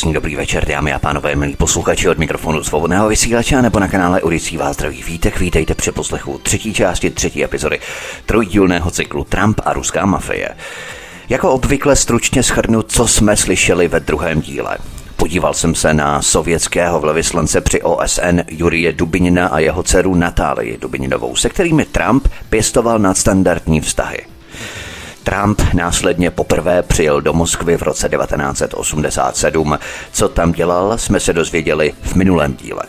Krásný dobrý večer, dámy a pánové, milí posluchači od mikrofonu svobodného vysílače nebo na kanále Ulicí vás zdraví vítek. Vítejte při poslechu třetí části třetí epizody trojdílného cyklu Trump a ruská mafie. Jako obvykle stručně schrnu, co jsme slyšeli ve druhém díle. Podíval jsem se na sovětského velvyslance při OSN Jurie Dubinina a jeho dceru Natálii Dubininovou, se kterými Trump pěstoval nadstandardní vztahy. Trump následně poprvé přijel do Moskvy v roce 1987. Co tam dělal, jsme se dozvěděli v minulém díle.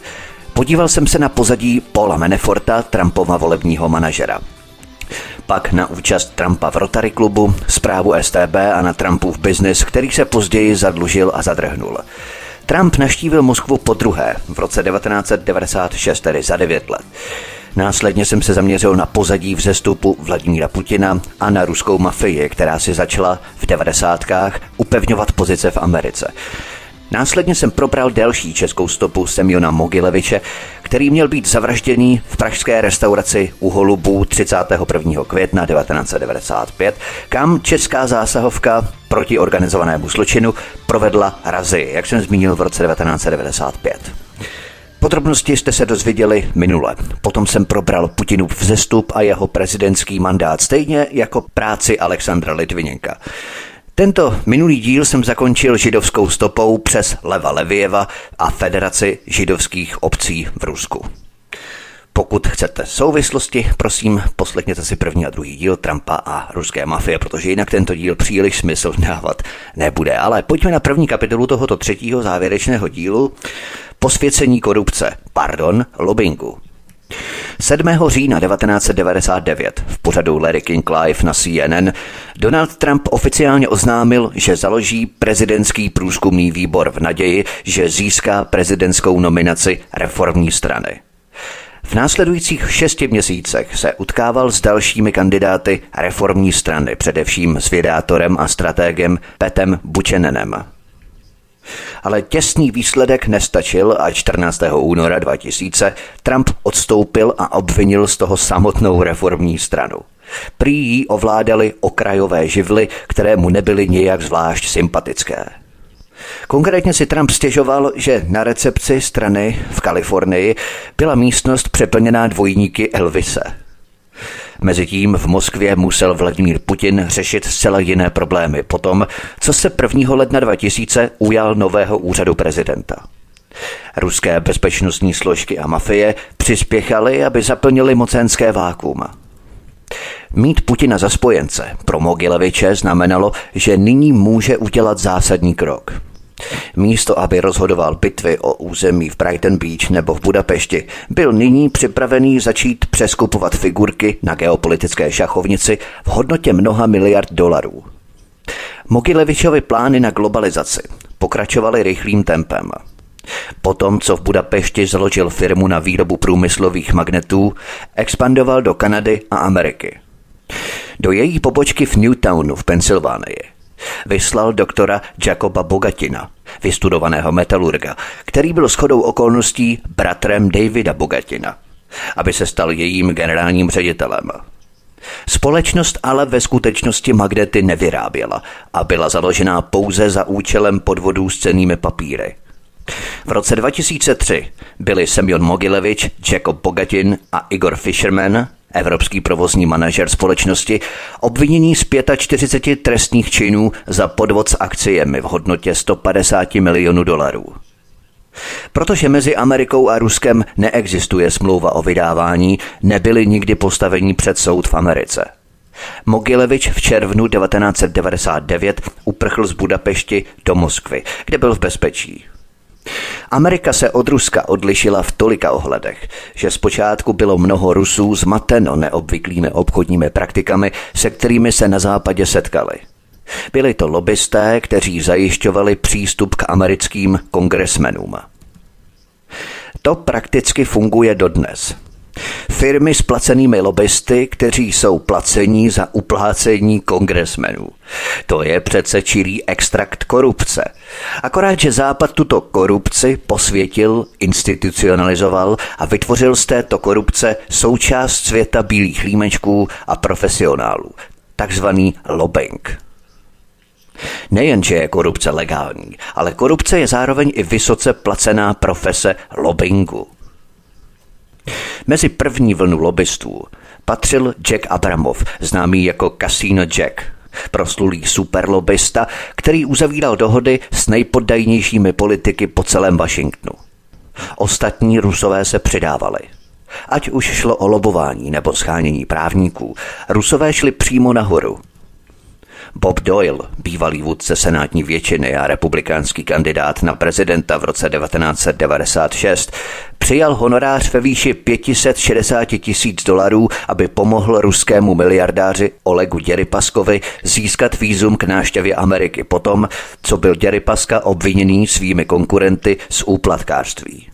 Podíval jsem se na pozadí Paula Maneforta, Trumpova volebního manažera. Pak na účast Trumpa v Rotary klubu, zprávu STB a na Trumpův biznis, který se později zadlužil a zadrhnul. Trump naštívil Moskvu po druhé v roce 1996, tedy za devět let. Následně jsem se zaměřil na pozadí vzestupu Vladimíra Putina a na ruskou mafii, která si začala v devadesátkách upevňovat pozice v Americe. Následně jsem probral další českou stopu Semiona Mogileviče, který měl být zavražděný v pražské restauraci u Holubů 31. května 1995, kam česká zásahovka proti organizovanému zločinu provedla razy, jak jsem zmínil v roce 1995. Podrobnosti jste se dozvěděli minule. Potom jsem probral Putinův vzestup a jeho prezidentský mandát, stejně jako práci Alexandra Litviněnka. Tento minulý díl jsem zakončil židovskou stopou přes Leva Levieva a Federaci židovských obcí v Rusku. Pokud chcete souvislosti, prosím, poslechněte si první a druhý díl Trumpa a ruské mafie, protože jinak tento díl příliš smysl dávat nebude. Ale pojďme na první kapitolu tohoto třetího závěrečného dílu. Posvěcení korupce, pardon, lobbingu. 7. října 1999 v pořadu Larry King Live na CNN Donald Trump oficiálně oznámil, že založí prezidentský průzkumný výbor v naději, že získá prezidentskou nominaci reformní strany. V následujících šesti měsících se utkával s dalšími kandidáty reformní strany, především s vědátorem a strategem Petem Buchananem. Ale těsný výsledek nestačil a 14. února 2000 Trump odstoupil a obvinil z toho samotnou reformní stranu. Prý jí ovládali okrajové živly, které mu nebyly nijak zvlášť sympatické. Konkrétně si Trump stěžoval, že na recepci strany v Kalifornii byla místnost přeplněná dvojníky Elvise. Mezitím v Moskvě musel Vladimír Putin řešit zcela jiné problémy potom, co se 1. ledna 2000 ujal nového úřadu prezidenta. Ruské bezpečnostní složky a mafie přispěchaly, aby zaplnili mocenské vákuum. Mít Putina za spojence pro Mogileviče znamenalo, že nyní může udělat zásadní krok – Místo, aby rozhodoval bitvy o území v Brighton Beach nebo v Budapešti, byl nyní připravený začít přeskupovat figurky na geopolitické šachovnici v hodnotě mnoha miliard dolarů. Mogilevičovi plány na globalizaci pokračovaly rychlým tempem. Potom, co v Budapešti založil firmu na výrobu průmyslových magnetů, expandoval do Kanady a Ameriky. Do její pobočky v Newtownu v Pensylvánii vyslal doktora Jacoba Bogatina, vystudovaného metalurga, který byl shodou okolností bratrem Davida Bogatina, aby se stal jejím generálním ředitelem. Společnost ale ve skutečnosti magnety nevyráběla a byla založená pouze za účelem podvodů s cenými papíry. V roce 2003 byli Semyon Mogilevič, Jacob Bogatin a Igor Fisherman evropský provozní manažer společnosti, obvinění z 45 trestních činů za podvod s akciemi v hodnotě 150 milionů dolarů. Protože mezi Amerikou a Ruskem neexistuje smlouva o vydávání, nebyli nikdy postaveni před soud v Americe. Mogilevič v červnu 1999 uprchl z Budapešti do Moskvy, kde byl v bezpečí. Amerika se od Ruska odlišila v tolika ohledech, že zpočátku bylo mnoho Rusů zmateno neobvyklými obchodními praktikami, se kterými se na západě setkali. Byli to lobbysté, kteří zajišťovali přístup k americkým kongresmenům. To prakticky funguje dodnes. Firmy s placenými lobbysty, kteří jsou placení za uplácení kongresmenů. To je přece čirý extrakt korupce. Akorát, že Západ tuto korupci posvětil, institucionalizoval a vytvořil z této korupce součást světa bílých límečků a profesionálů, takzvaný lobbying. Nejenže je korupce legální, ale korupce je zároveň i vysoce placená profese lobbingu. Mezi první vlnu lobbystů patřil Jack Abramov, známý jako Casino Jack, proslulý superlobista, který uzavíral dohody s nejpoddajnějšími politiky po celém Washingtonu. Ostatní rusové se přidávali. Ať už šlo o lobování nebo schánění právníků, rusové šli přímo nahoru – Bob Doyle, bývalý vůdce senátní většiny a republikánský kandidát na prezidenta v roce 1996, přijal honorář ve výši 560 tisíc dolarů, aby pomohl ruskému miliardáři Olegu Děrypaskovi získat výzum k náštěvě Ameriky potom, co byl Děrypaska obviněný svými konkurenty z úplatkářství.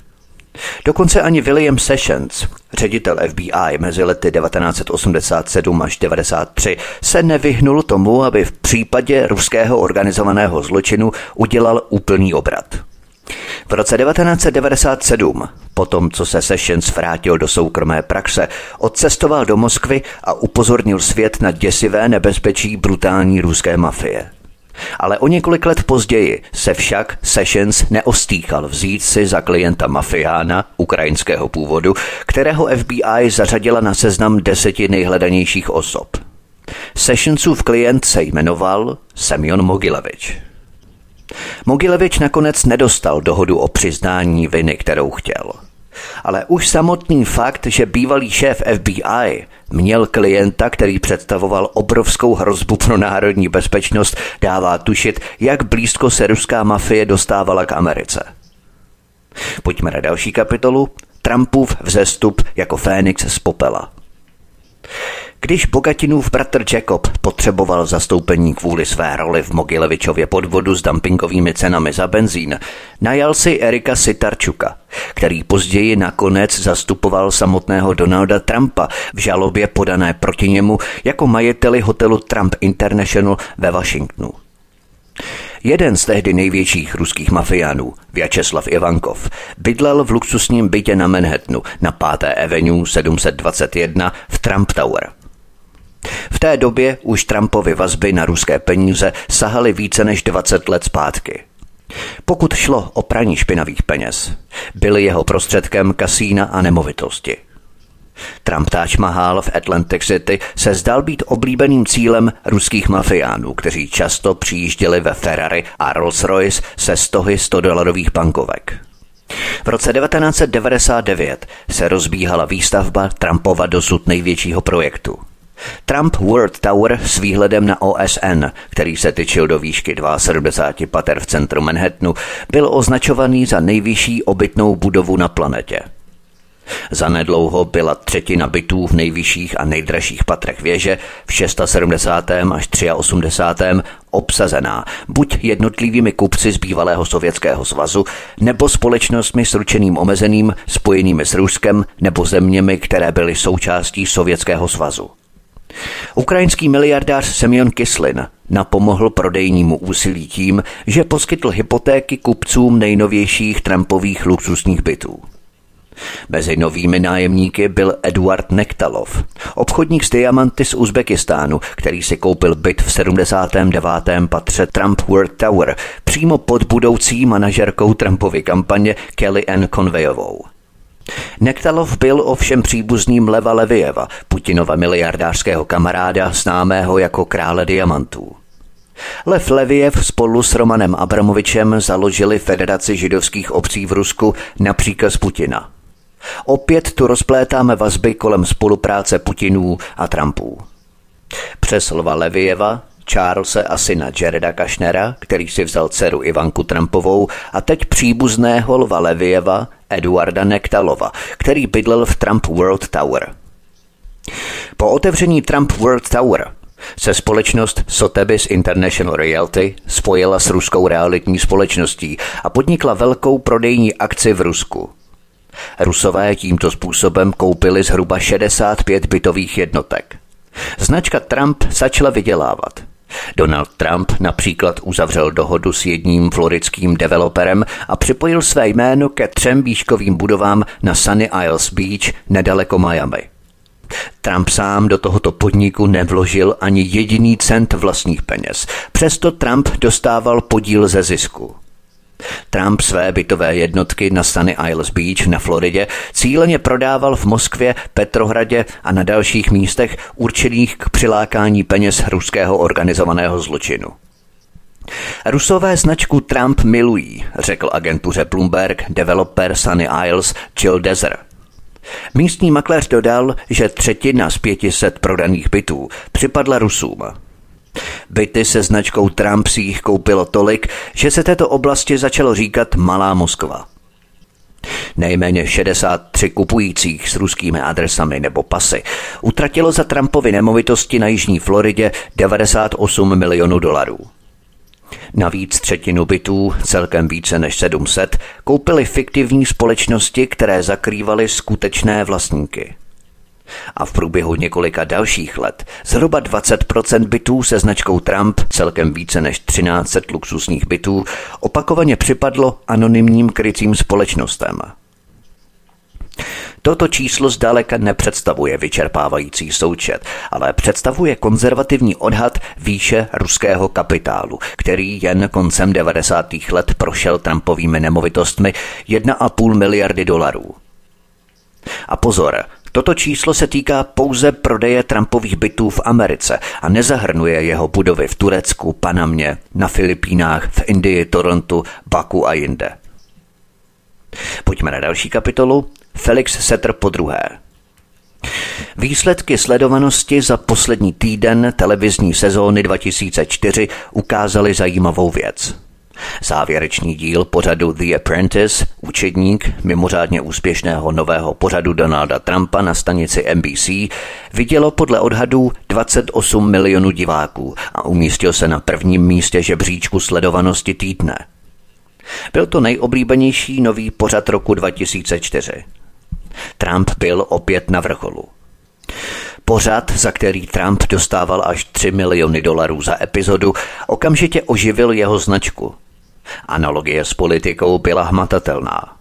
Dokonce ani William Sessions, ředitel FBI mezi lety 1987 až 1993, se nevyhnul tomu, aby v případě ruského organizovaného zločinu udělal úplný obrat. V roce 1997, potom co se Sessions vrátil do soukromé praxe, odcestoval do Moskvy a upozornil svět na děsivé nebezpečí brutální ruské mafie. Ale o několik let později se však Sessions neostýchal vzít si za klienta mafiána ukrajinského původu, kterého FBI zařadila na seznam deseti nejhledanějších osob. Sessionsův klient se jmenoval Semyon Mogilevič. Mogilevič nakonec nedostal dohodu o přiznání viny, kterou chtěl – ale už samotný fakt, že bývalý šéf FBI měl klienta, který představoval obrovskou hrozbu pro národní bezpečnost, dává tušit, jak blízko se ruská mafie dostávala k Americe. Pojďme na další kapitolu. Trumpův vzestup jako Fénix z popela. Když Bogatinův bratr Jacob potřeboval zastoupení kvůli své roli v Mogilevičově podvodu s dumpingovými cenami za benzín, najal si Erika Sitarčuka, který později nakonec zastupoval samotného Donalda Trumpa v žalobě podané proti němu jako majiteli hotelu Trump International ve Washingtonu. Jeden z tehdy největších ruských mafiánů, Vyacheslav Ivankov, bydlel v luxusním bytě na Manhattanu na 5. Avenue 721 v Trump Tower. V té době už Trumpovy vazby na ruské peníze sahaly více než 20 let zpátky. Pokud šlo o praní špinavých peněz, byly jeho prostředkem kasína a nemovitosti. Trump Taj Mahal v Atlantic City se zdal být oblíbeným cílem ruských mafiánů, kteří často přijížděli ve Ferrari a Rolls-Royce se stohy 100 dolarových bankovek. V roce 1999 se rozbíhala výstavba Trumpova dosud největšího projektu – Trump World Tower s výhledem na OSN, který se tyčil do výšky 72 pater v centru Manhattanu, byl označovaný za nejvyšší obytnou budovu na planetě. Zanedlouho byla třetina bytů v nejvyšších a nejdražších patrech věže v 670. až 83. obsazená buď jednotlivými kupci z bývalého Sovětského svazu, nebo společnostmi s ručeným omezeným spojenými s Ruskem nebo zeměmi, které byly součástí Sovětského svazu. Ukrajinský miliardář Semyon Kislin napomohl prodejnímu úsilí tím, že poskytl hypotéky kupcům nejnovějších Trumpových luxusních bytů. Mezi novými nájemníky byl Eduard Nektalov, obchodník s diamanty z Uzbekistánu, který si koupil byt v 79. patře Trump World Tower přímo pod budoucí manažerkou Trumpovy kampaně Kelly Ann Conwayovou. Nektalov byl ovšem příbuzným Leva Levieva, Putinova miliardářského kamaráda, známého jako krále diamantů. Lev Leviev spolu s Romanem Abramovičem založili Federaci židovských obcí v Rusku na příkaz Putina. Opět tu rozplétáme vazby kolem spolupráce Putinů a Trumpů. Přes Lva Levieva Charlesa a syna Jareda Kašnera, který si vzal dceru Ivanku Trumpovou, a teď příbuzného Lva Levieva, Eduarda Nektalova, který bydlel v Trump World Tower. Po otevření Trump World Tower se společnost Sotheby's International Realty spojila s ruskou realitní společností a podnikla velkou prodejní akci v Rusku. Rusové tímto způsobem koupili zhruba 65 bytových jednotek. Značka Trump začala vydělávat. Donald Trump například uzavřel dohodu s jedním floridským developerem a připojil své jméno ke třem výškovým budovám na Sunny Isles Beach nedaleko Miami. Trump sám do tohoto podniku nevložil ani jediný cent vlastních peněz. Přesto Trump dostával podíl ze zisku. Trump své bytové jednotky na Sunny Isles Beach na Floridě cíleně prodával v Moskvě, Petrohradě a na dalších místech určených k přilákání peněz ruského organizovaného zločinu. Rusové značku Trump milují, řekl agentuře Bloomberg developer Sunny Isles Jill Dezer. Místní makléř dodal, že třetina z 500 prodaných bytů připadla Rusům. Byty se značkou Trump si jich koupilo tolik, že se této oblasti začalo říkat Malá Moskva. Nejméně 63 kupujících s ruskými adresami nebo pasy utratilo za Trumpovy nemovitosti na Jižní Floridě 98 milionů dolarů. Navíc třetinu bytů, celkem více než 700, koupily fiktivní společnosti, které zakrývaly skutečné vlastníky. A v průběhu několika dalších let zhruba 20% bytů se značkou Trump, celkem více než 1300 luxusních bytů, opakovaně připadlo anonymním krycím společnostem – Toto číslo zdaleka nepředstavuje vyčerpávající součet, ale představuje konzervativní odhad výše ruského kapitálu, který jen koncem 90. let prošel Trumpovými nemovitostmi 1,5 miliardy dolarů. A pozor, Toto číslo se týká pouze prodeje Trumpových bytů v Americe a nezahrnuje jeho budovy v Turecku, Panamě, na Filipínách, v Indii, Torontu, Baku a jinde. Pojďme na další kapitolu. Felix Setter po druhé. Výsledky sledovanosti za poslední týden televizní sezóny 2004 ukázaly zajímavou věc. Závěrečný díl pořadu The Apprentice, učedník mimořádně úspěšného nového pořadu Donalda Trumpa na stanici NBC, vidělo podle odhadů 28 milionů diváků a umístil se na prvním místě žebříčku sledovanosti týdne. Byl to nejoblíbenější nový pořad roku 2004. Trump byl opět na vrcholu. Pořad, za který Trump dostával až 3 miliony dolarů za epizodu, okamžitě oživil jeho značku. Analogie s politikou byla hmatatelná.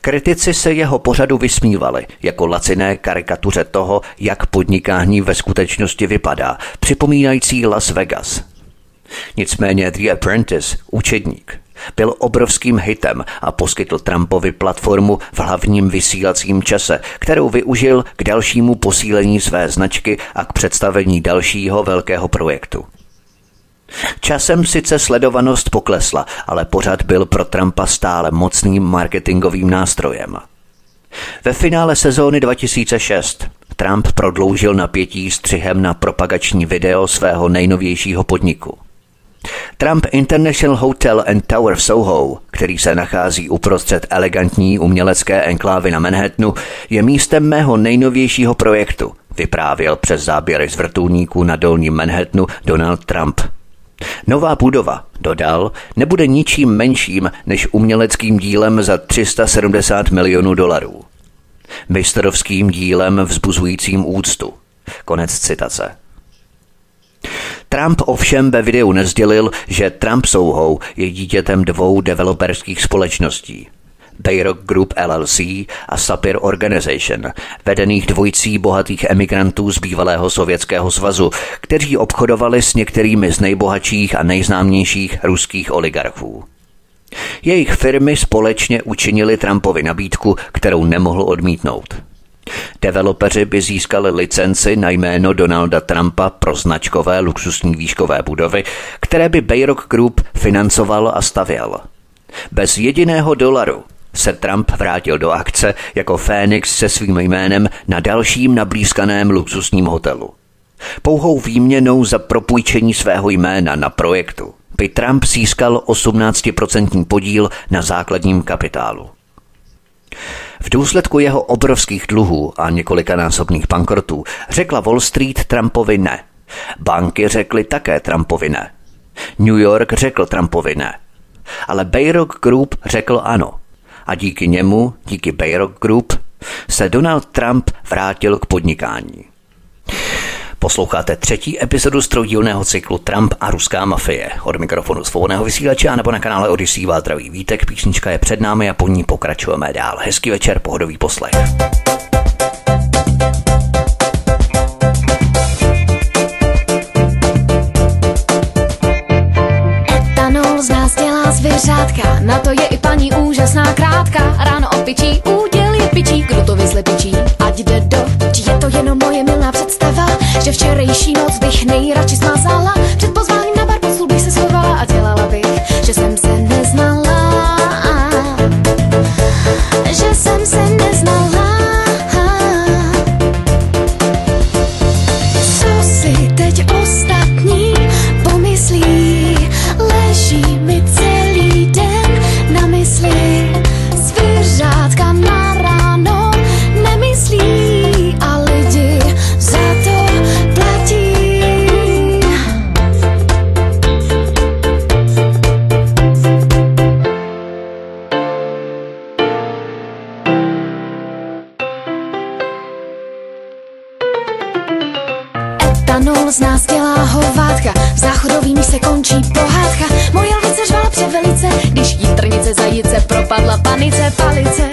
Kritici se jeho pořadu vysmívali jako laciné karikatuře toho, jak podnikání ve skutečnosti vypadá, připomínající Las Vegas. Nicméně The Apprentice, učedník, byl obrovským hitem a poskytl Trumpovi platformu v hlavním vysílacím čase, kterou využil k dalšímu posílení své značky a k představení dalšího velkého projektu. Časem sice sledovanost poklesla, ale pořad byl pro Trumpa stále mocným marketingovým nástrojem. Ve finále sezóny 2006 Trump prodloužil napětí střihem na propagační video svého nejnovějšího podniku – Trump International Hotel and Tower v Soho, který se nachází uprostřed elegantní umělecké enklávy na Manhattanu, je místem mého nejnovějšího projektu, vyprávěl přes záběry z vrtulníků na dolním Manhattanu Donald Trump. Nová budova, dodal, nebude ničím menším než uměleckým dílem za 370 milionů dolarů. Mistrovským dílem vzbuzujícím úctu. Konec citace. Trump ovšem ve videu nezdělil, že Trump Soho je dítětem dvou developerských společností. Bayrock Group LLC a Sapir Organization, vedených dvojcí bohatých emigrantů z bývalého Sovětského svazu, kteří obchodovali s některými z nejbohatších a nejznámějších ruských oligarchů. Jejich firmy společně učinili Trumpovi nabídku, kterou nemohl odmítnout. Developeři by získali licenci na jméno Donalda Trumpa pro značkové luxusní výškové budovy, které by Bayrock Group financoval a stavěl. Bez jediného dolaru se Trump vrátil do akce jako Fénix se svým jménem na dalším nablízkaném luxusním hotelu. Pouhou výměnou za propůjčení svého jména na projektu by Trump získal 18% podíl na základním kapitálu. V důsledku jeho obrovských dluhů a několikanásobných bankrotů řekla Wall Street Trumpovi ne. Banky řekly také Trumpovi ne. New York řekl Trumpovi ne. Ale Bayrock Group řekl ano. A díky němu, díky Bayrock Group, se Donald Trump vrátil k podnikání. Posloucháte třetí epizodu z troudílného cyklu Trump a ruská mafie. Od mikrofonu svobodného vysílače a nebo na kanále Odyssey vás zdraví Vítek. Písnička je před námi a po ní pokračujeme dál. Hezký večer, pohodový poslech. Zvěřátka, na to je i paní úžasná krátka. Ráno opičí, úděl je pičí, kdo to vyzle pičí, ať jde do, či je to jenom moje milná představa, že včerejší noc bych nejradši smazala, před pozváním na bar bych se schovala a dělala bych, že jsem se neznala, se končí pohádka. Moje lvice řvala převelice, když jí trnice zajice propadla panice, palice.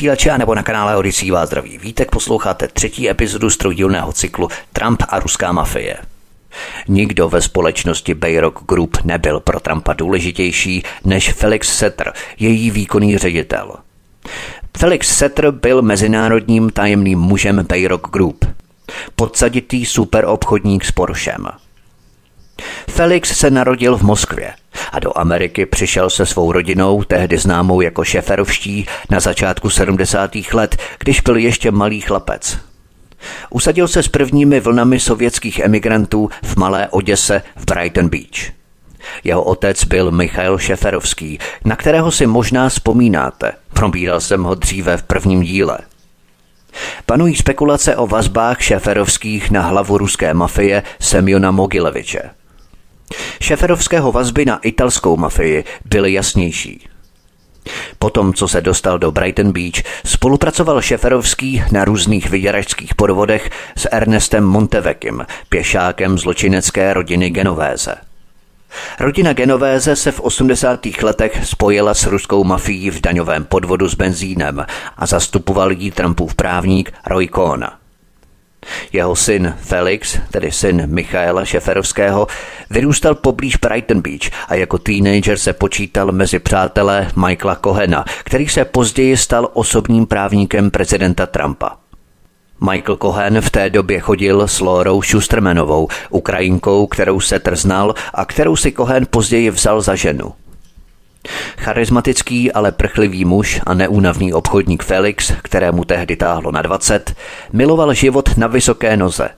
Vysílače a nebo na kanále Odyssey vás zdraví Vítek. Posloucháte třetí epizodu z trojdílného cyklu Trump a ruská mafie. Nikdo ve společnosti Bayrock Group nebyl pro Trumpa důležitější než Felix Setter, její výkonný ředitel. Felix Setter byl mezinárodním tajemným mužem Bayrock Group. Podsaditý superobchodník s Porschem. Felix se narodil v Moskvě a do Ameriky přišel se svou rodinou, tehdy známou jako šeferovští, na začátku 70. let, když byl ještě malý chlapec. Usadil se s prvními vlnami sovětských emigrantů v Malé Oděse v Brighton Beach. Jeho otec byl Michail Šeferovský, na kterého si možná vzpomínáte. Probíral jsem ho dříve v prvním díle. Panují spekulace o vazbách Šeferovských na hlavu ruské mafie Semjona Mogileviče. Šeferovského vazby na italskou mafii byly jasnější. Potom, co se dostal do Brighton Beach, spolupracoval Šeferovský na různých vyděračských podvodech s Ernestem Montevekim, pěšákem zločinecké rodiny Genovéze. Rodina Genovéze se v 80. letech spojila s ruskou mafií v daňovém podvodu s benzínem a zastupoval jí Trumpův právník Roy Cohn. Jeho syn Felix, tedy syn Michaela Šeferovského, vyrůstal poblíž Brighton Beach a jako teenager se počítal mezi přátelé Michaela Cohena, který se později stal osobním právníkem prezidenta Trumpa. Michael Cohen v té době chodil s Lorou Schustermanovou, Ukrajinkou, kterou se trznal a kterou si Cohen později vzal za ženu. Charismatický, ale prchlivý muž a neúnavný obchodník Felix, kterému tehdy táhlo na 20, miloval život na vysoké noze.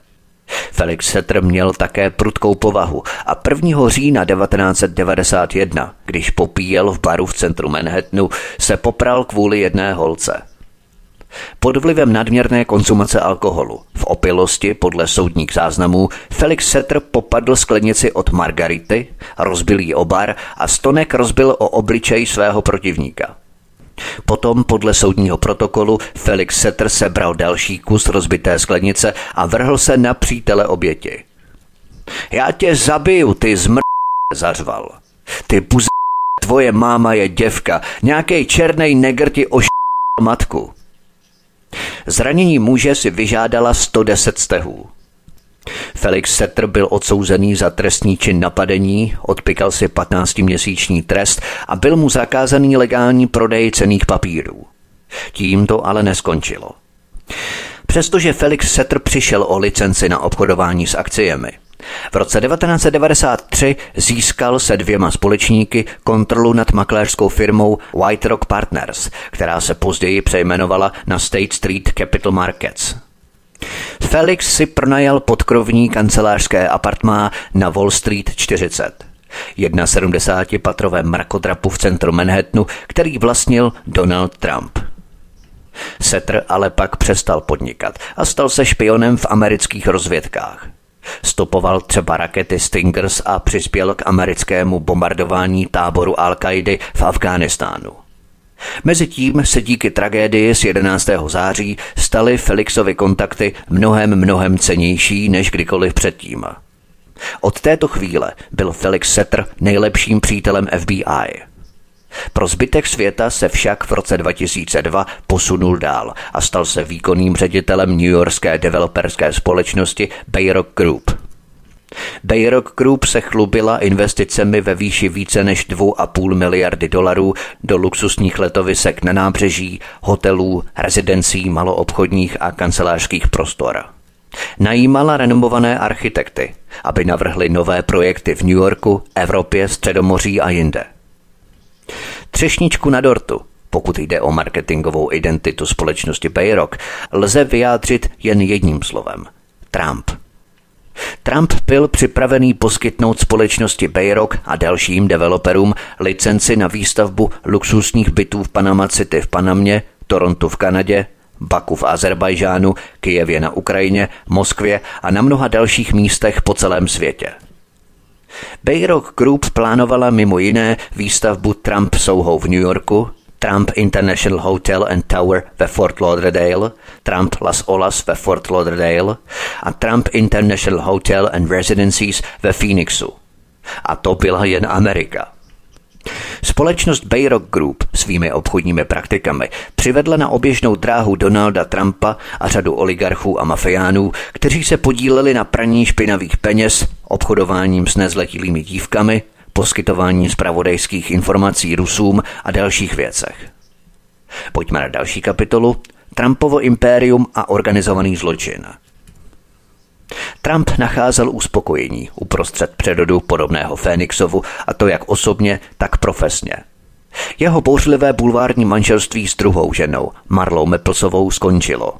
Felix Setter měl také prudkou povahu a 1. října 1991, když popíjel v baru v centru Manhattanu, se popral kvůli jedné holce – pod vlivem nadměrné konzumace alkoholu v opilosti podle soudních záznamů Felix Setter popadl sklenici od Margarity, rozbil jí obar a stonek rozbil o obličej svého protivníka. Potom podle soudního protokolu Felix Setter sebral další kus rozbité sklenice a vrhl se na přítele oběti. Já tě zabiju, ty zmr... zařval. Ty buz... tvoje máma je děvka, nějaký černý negr ti oš... matku. Zranění muže si vyžádala 110 stehů. Felix Setter byl odsouzený za trestní čin napadení, odpikal si 15-měsíční trest a byl mu zakázaný legální prodej cených papírů. Tím to ale neskončilo. Přestože Felix Setter přišel o licenci na obchodování s akciemi, v roce 1993 získal se dvěma společníky kontrolu nad makléřskou firmou White Rock Partners, která se později přejmenovala na State Street Capital Markets. Felix si pronajal podkrovní kancelářské apartmá na Wall Street 40. 71-patrové mrakodrapu v centru Manhattanu, který vlastnil Donald Trump. Setr ale pak přestal podnikat a stal se špionem v amerických rozvědkách. Stopoval třeba rakety Stingers a přispěl k americkému bombardování táboru al qaidi v Afghánistánu. Mezitím se díky tragédii z 11. září staly Felixovi kontakty mnohem, mnohem cenější než kdykoliv předtím. Od této chvíle byl Felix Setter nejlepším přítelem FBI – pro zbytek světa se však v roce 2002 posunul dál a stal se výkonným ředitelem New Yorkské developerské společnosti Bayrock Group. Bayrock Group se chlubila investicemi ve výši více než 2,5 miliardy dolarů do luxusních letovisek na nábřeží, hotelů, rezidencí, maloobchodních a kancelářských prostor. Najímala renomované architekty, aby navrhli nové projekty v New Yorku, Evropě, Středomoří a jinde. Třešničku na dortu, pokud jde o marketingovou identitu společnosti Bayrock, lze vyjádřit jen jedním slovem. Trump. Trump byl připravený poskytnout společnosti Bayrock a dalším developerům licenci na výstavbu luxusních bytů v Panama City v Panamě, Torontu v Kanadě, Baku v Azerbajžánu, Kijevě na Ukrajině, Moskvě a na mnoha dalších místech po celém světě. Bayrock Group plánovala mimo jiné výstavbu Trump Soho v New Yorku, Trump International Hotel and Tower ve Fort Lauderdale, Trump Las Olas ve Fort Lauderdale a Trump International Hotel and Residencies ve Phoenixu. A to byla jen Amerika. Společnost Bayrock Group svými obchodními praktikami přivedla na oběžnou dráhu Donalda Trumpa a řadu oligarchů a mafiánů, kteří se podíleli na praní špinavých peněz, obchodováním s nezletilými dívkami, poskytování zpravodajských informací Rusům a dalších věcech. Pojďme na další kapitolu Trumpovo impérium a organizovaný zločin – Trump nacházel uspokojení uprostřed předodu podobného Fénixovu, a to jak osobně, tak profesně. Jeho bouřlivé bulvární manželství s druhou ženou, Marlou Meplsovou, skončilo.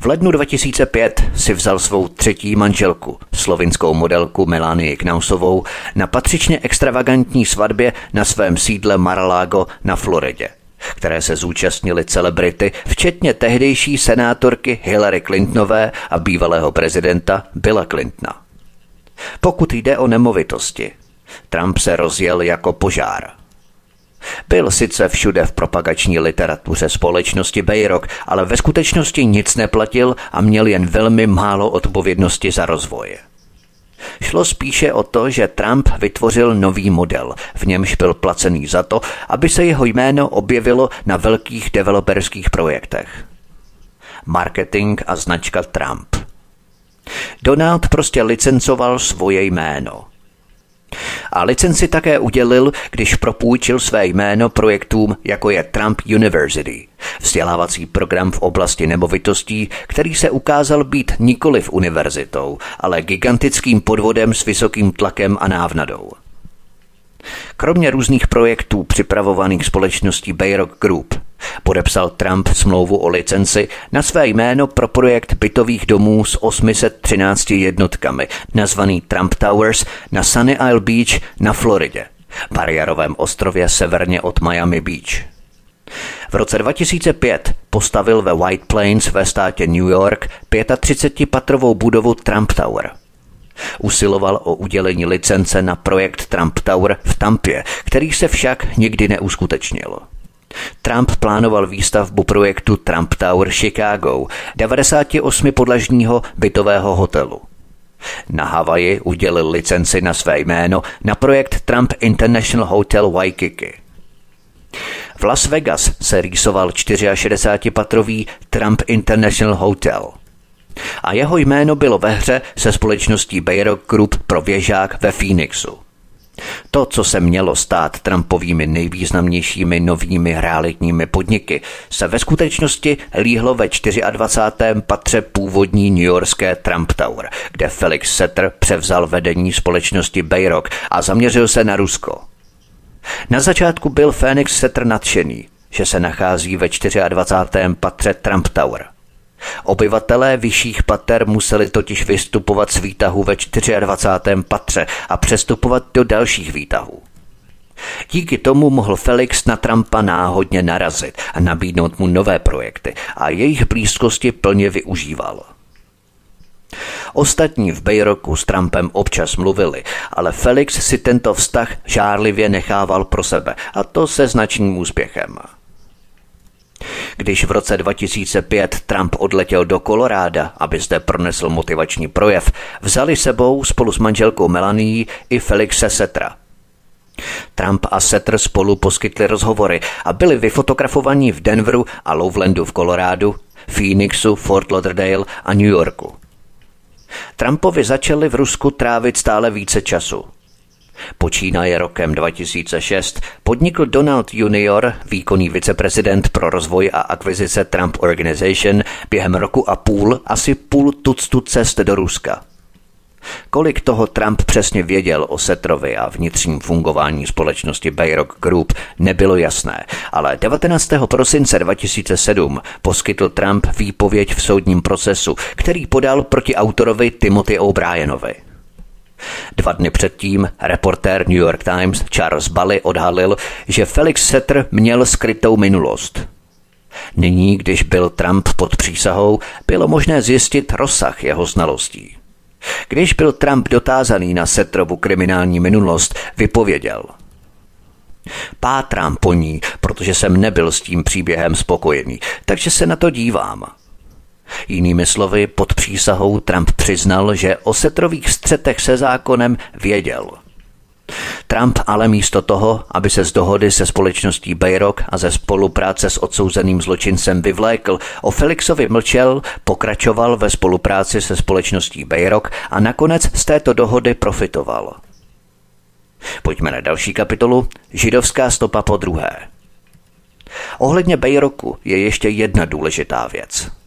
V lednu 2005 si vzal svou třetí manželku, slovinskou modelku Melanie Knausovou, na patřičně extravagantní svatbě na svém sídle Mar-a-Lago na Floridě které se zúčastnili celebrity, včetně tehdejší senátorky Hillary Clintonové a bývalého prezidenta Billa Clintona. Pokud jde o nemovitosti, Trump se rozjel jako požár. Byl sice všude v propagační literatuře společnosti Bayrock, ale ve skutečnosti nic neplatil a měl jen velmi málo odpovědnosti za rozvoj. Šlo spíše o to, že Trump vytvořil nový model, v němž byl placený za to, aby se jeho jméno objevilo na velkých developerských projektech. Marketing a značka Trump. Donald prostě licencoval svoje jméno. A licenci také udělil, když propůjčil své jméno projektům, jako je Trump University, vzdělávací program v oblasti nemovitostí, který se ukázal být nikoliv univerzitou, ale gigantickým podvodem s vysokým tlakem a návnadou. Kromě různých projektů připravovaných společností Bayrock Group podepsal Trump smlouvu o licenci na své jméno pro projekt bytových domů s 813 jednotkami, nazvaný Trump Towers na Sunny Isle Beach na Floridě, bariérovém ostrově severně od Miami Beach. V roce 2005 postavil ve White Plains ve státě New York 35-patrovou budovu Trump Tower – Usiloval o udělení licence na projekt Trump Tower v Tampě, který se však nikdy neuskutečnil. Trump plánoval výstavbu projektu Trump Tower Chicago, 98 podlažního bytového hotelu. Na Havaji udělil licenci na své jméno na projekt Trump International Hotel Waikiki. V Las Vegas se rýsoval 64-patrový Trump International Hotel – a jeho jméno bylo ve hře se společností Bayrock Group pro věžák ve Phoenixu. To, co se mělo stát Trumpovými nejvýznamnějšími novými realitními podniky, se ve skutečnosti líhlo ve 24. patře původní newyorské Trump Tower, kde Felix Setter převzal vedení společnosti Bayrock a zaměřil se na Rusko. Na začátku byl Phoenix Setter nadšený, že se nachází ve 24. patře Trump Tower – Obyvatelé vyšších pater museli totiž vystupovat z výtahu ve 24. patře a přestupovat do dalších výtahů. Díky tomu mohl Felix na Trumpa náhodně narazit a nabídnout mu nové projekty a jejich blízkosti plně využíval. Ostatní v Bejroku s Trumpem občas mluvili, ale Felix si tento vztah žárlivě nechával pro sebe a to se značným úspěchem. Když v roce 2005 Trump odletěl do Koloráda, aby zde pronesl motivační projev, vzali sebou spolu s manželkou Melanie i Felixe Setra. Trump a Setter spolu poskytli rozhovory a byli vyfotografovaní v Denveru a Lovelandu v Kolorádu, Phoenixu, Fort Lauderdale a New Yorku. Trumpovi začali v Rusku trávit stále více času – Počínaje rokem 2006 podnikl Donald Junior, výkonný viceprezident pro rozvoj a akvizice Trump Organization, během roku a půl asi půl tuctu cest do Ruska. Kolik toho Trump přesně věděl o Setrovi a vnitřním fungování společnosti Bayrock Group nebylo jasné, ale 19. prosince 2007 poskytl Trump výpověď v soudním procesu, který podal proti autorovi Timothy O'Brienovi. Dva dny předtím reportér New York Times Charles Bally odhalil, že Felix Setter měl skrytou minulost. Nyní, když byl Trump pod přísahou, bylo možné zjistit rozsah jeho znalostí. Když byl Trump dotázaný na Settrovu kriminální minulost, vypověděl. Pátrám po ní, protože jsem nebyl s tím příběhem spokojený, takže se na to dívám – Jinými slovy, pod přísahou Trump přiznal, že o setrových střetech se zákonem věděl. Trump ale místo toho, aby se z dohody se společností Bayrock a ze spolupráce s odsouzeným zločincem vyvlékl, o Felixovi mlčel, pokračoval ve spolupráci se společností Bayrock a nakonec z této dohody profitoval. Pojďme na další kapitolu. Židovská stopa po druhé. Ohledně Bayroku je ještě jedna důležitá věc –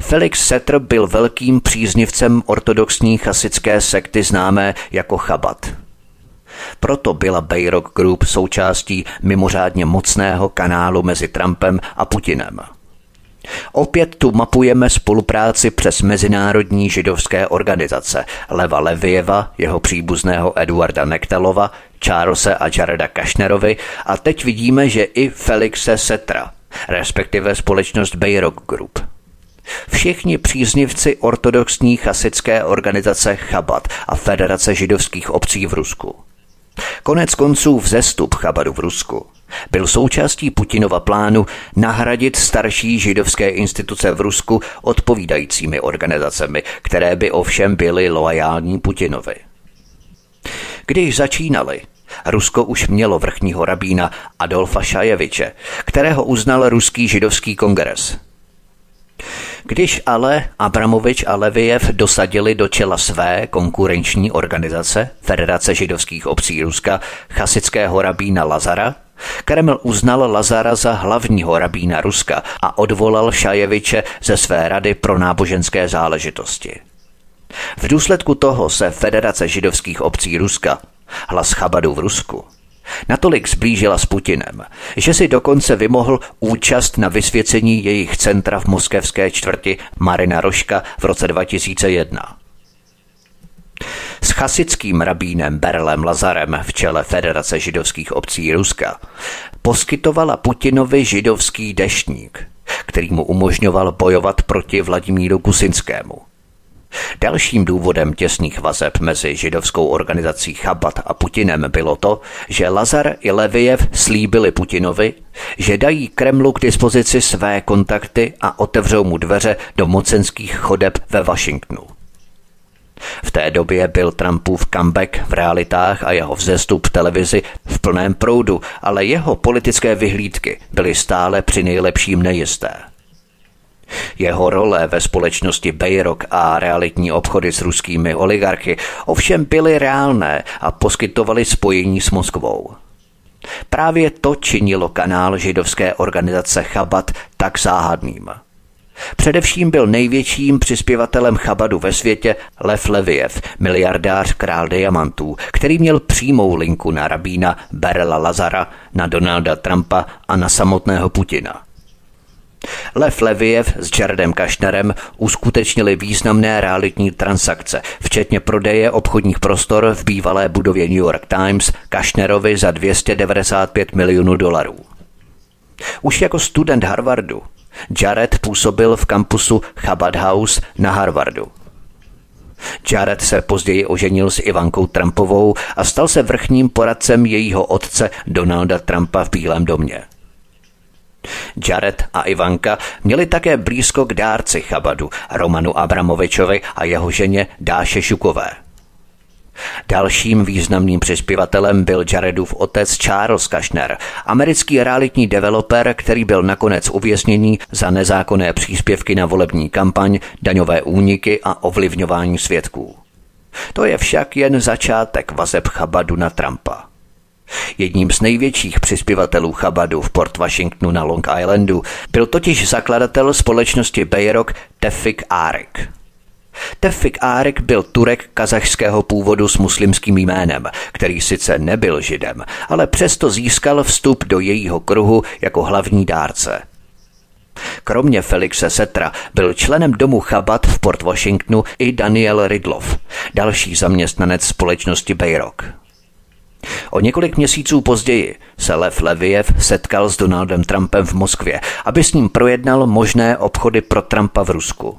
Felix Setter byl velkým příznivcem ortodoxní chasické sekty známé jako Chabat. Proto byla Bayrock Group součástí mimořádně mocného kanálu mezi Trumpem a Putinem. Opět tu mapujeme spolupráci přes mezinárodní židovské organizace Leva Levieva, jeho příbuzného Eduarda Nektalova, Charlesa a Jareda Kašnerovi a teď vidíme, že i Felixe Setra, respektive společnost Bayrock Group – Všichni příznivci ortodoxní chasické organizace Chabad a Federace židovských obcí v Rusku. Konec konců vzestup Chabadu v Rusku byl součástí Putinova plánu nahradit starší židovské instituce v Rusku odpovídajícími organizacemi, které by ovšem byly loajální Putinovi. Když začínali, Rusko už mělo vrchního rabína Adolfa Šajeviče, kterého uznal ruský židovský kongres – Když ale Abramovič a Leviev dosadili do čela své konkurenční organizace Federace židovských obcí Ruska chasického rabína Lazara, Kreml uznal Lazara za hlavního rabína Ruska a odvolal Šajeviče ze své rady pro náboženské záležitosti. V důsledku toho se Federace židovských obcí Ruska, hlas Chabadu v Rusku, natolik zblížila s Putinem, že si dokonce vymohl účast na vysvěcení jejich centra v moskevské čtvrti Marina Roška v roce 2001. S chasickým rabínem Berlem Lazarem v čele Federace židovských obcí Ruska poskytovala Putinovi židovský deštník, který mu umožňoval bojovat proti Vladimíru Kusinskému – Dalším důvodem těsných vazeb mezi židovskou organizací Chabad a Putinem bylo to, že Lazar i Leviev slíbili Putinovi, že dají Kremlu k dispozici své kontakty a otevřou mu dveře do mocenských chodeb ve Washingtonu. V té době byl Trumpův comeback v realitách a jeho vzestup v televizi v plném proudu, ale jeho politické vyhlídky byly stále při nejlepším nejisté. Jeho role ve společnosti Bayrock a realitní obchody s ruskými oligarchy ovšem byly reálné a poskytovaly spojení s Moskvou. Právě to činilo kanál židovské organizace Chabad tak záhadným. Především byl největším přispěvatelem Chabadu ve světě Lev Leviev, miliardář král diamantů, který měl přímou linku na rabína Berela Lazara, na Donalda Trumpa a na samotného Putina. Lev Leviev s Jaredem Kašnerem uskutečnili významné realitní transakce, včetně prodeje obchodních prostor v bývalé budově New York Times Kašnerovi za 295 milionů dolarů. Už jako student Harvardu Jared působil v kampusu Chabad House na Harvardu. Jared se později oženil s Ivankou Trumpovou a stal se vrchním poradcem jejího otce Donalda Trumpa v Bílém domě. Jared a Ivanka měli také blízko k dárci Chabadu, Romanu Abramovičovi a jeho ženě Dáše Šukové. Dalším významným přispěvatelem byl Jaredův otec Charles Kushner, americký realitní developer, který byl nakonec uvězněný za nezákonné příspěvky na volební kampaň, daňové úniky a ovlivňování svědků. To je však jen začátek vazeb Chabadu na Trumpa. Jedním z největších přispěvatelů Chabadu v Port Washingtonu na Long Islandu byl totiž zakladatel společnosti Bayrock Tefik Arek. Tefik Arek byl Turek kazachského původu s muslimským jménem, který sice nebyl židem, ale přesto získal vstup do jejího kruhu jako hlavní dárce. Kromě Felixe Setra byl členem domu Chabad v Port Washingtonu i Daniel Ridlov, další zaměstnanec společnosti Bayrock. O několik měsíců později se Lev Leviev setkal s Donaldem Trumpem v Moskvě, aby s ním projednal možné obchody pro Trumpa v Rusku.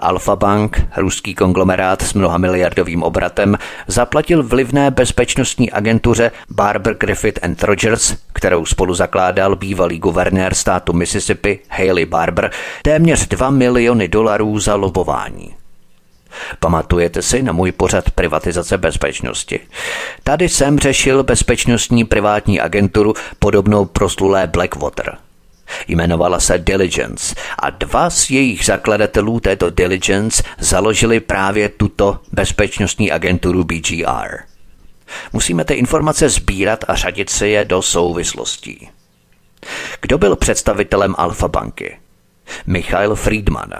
Alfa Bank, ruský konglomerát s mnoha miliardovým obratem, zaplatil vlivné bezpečnostní agentuře Barber Griffith and Rogers, kterou spolu zakládal bývalý guvernér státu Mississippi Haley Barber, téměř 2 miliony dolarů za lobování. Pamatujete si na můj pořad privatizace bezpečnosti? Tady jsem řešil bezpečnostní privátní agenturu podobnou proslulé Blackwater. Jmenovala se Diligence a dva z jejich zakladatelů této Diligence založili právě tuto bezpečnostní agenturu BGR. Musíme ty informace sbírat a řadit si je do souvislostí. Kdo byl představitelem Alfa banky? Michail Friedman,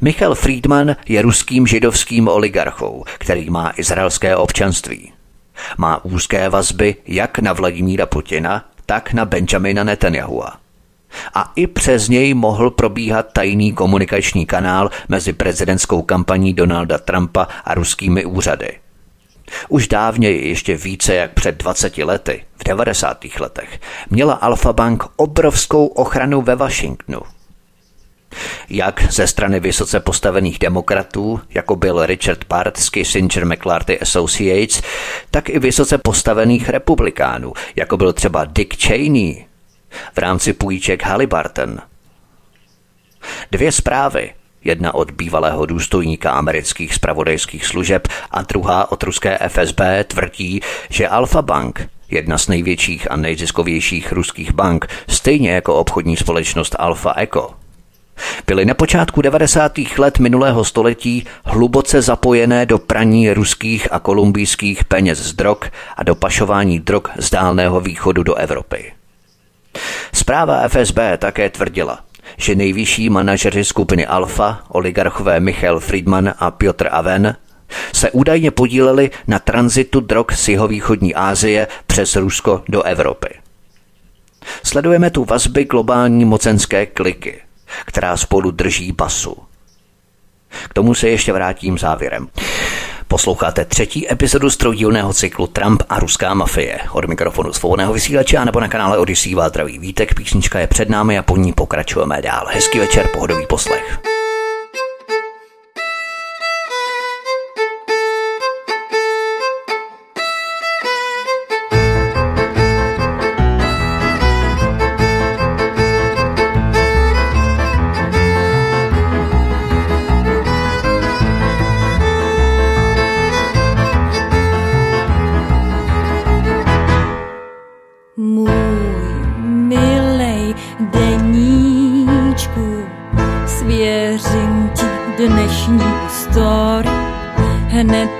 Michal Friedman je ruským židovským oligarchou, který má izraelské občanství. Má úzké vazby jak na Vladimíra Putina, tak na Benjamina Netanyahua. A i přes něj mohl probíhat tajný komunikační kanál mezi prezidentskou kampaní Donalda Trumpa a ruskými úřady. Už dávně, ještě více jak před 20 lety, v 90. letech, měla Alfa Bank obrovskou ochranu ve Washingtonu – jak ze strany vysoce postavených demokratů, jako byl Richard Part z Kissinger McClarty Associates, tak i vysoce postavených republikánů, jako byl třeba Dick Cheney v rámci půjček Halliburton. Dvě zprávy, jedna od bývalého důstojníka amerických spravodajských služeb a druhá od ruské FSB, tvrdí, že Alfa Bank jedna z největších a nejziskovějších ruských bank, stejně jako obchodní společnost Alfa Eco, byly na počátku 90. let minulého století hluboce zapojené do praní ruských a kolumbijských peněz z drog a do pašování drog z dálného východu do Evropy. Zpráva FSB také tvrdila, že nejvyšší manažeři skupiny Alfa, oligarchové Michal Friedman a Piotr Aven, se údajně podíleli na tranzitu drog z jihovýchodní Asie přes Rusko do Evropy. Sledujeme tu vazby globální mocenské kliky, která spolu drží basu. K tomu se ještě vrátím závěrem. Posloucháte třetí epizodu z cyklu Trump a ruská mafie. Od mikrofonu svobodného vysílače nebo na kanále Odyssey vás zdraví vítek. Písnička je před námi a po ní pokračujeme dál. Hezký večer, pohodový poslech.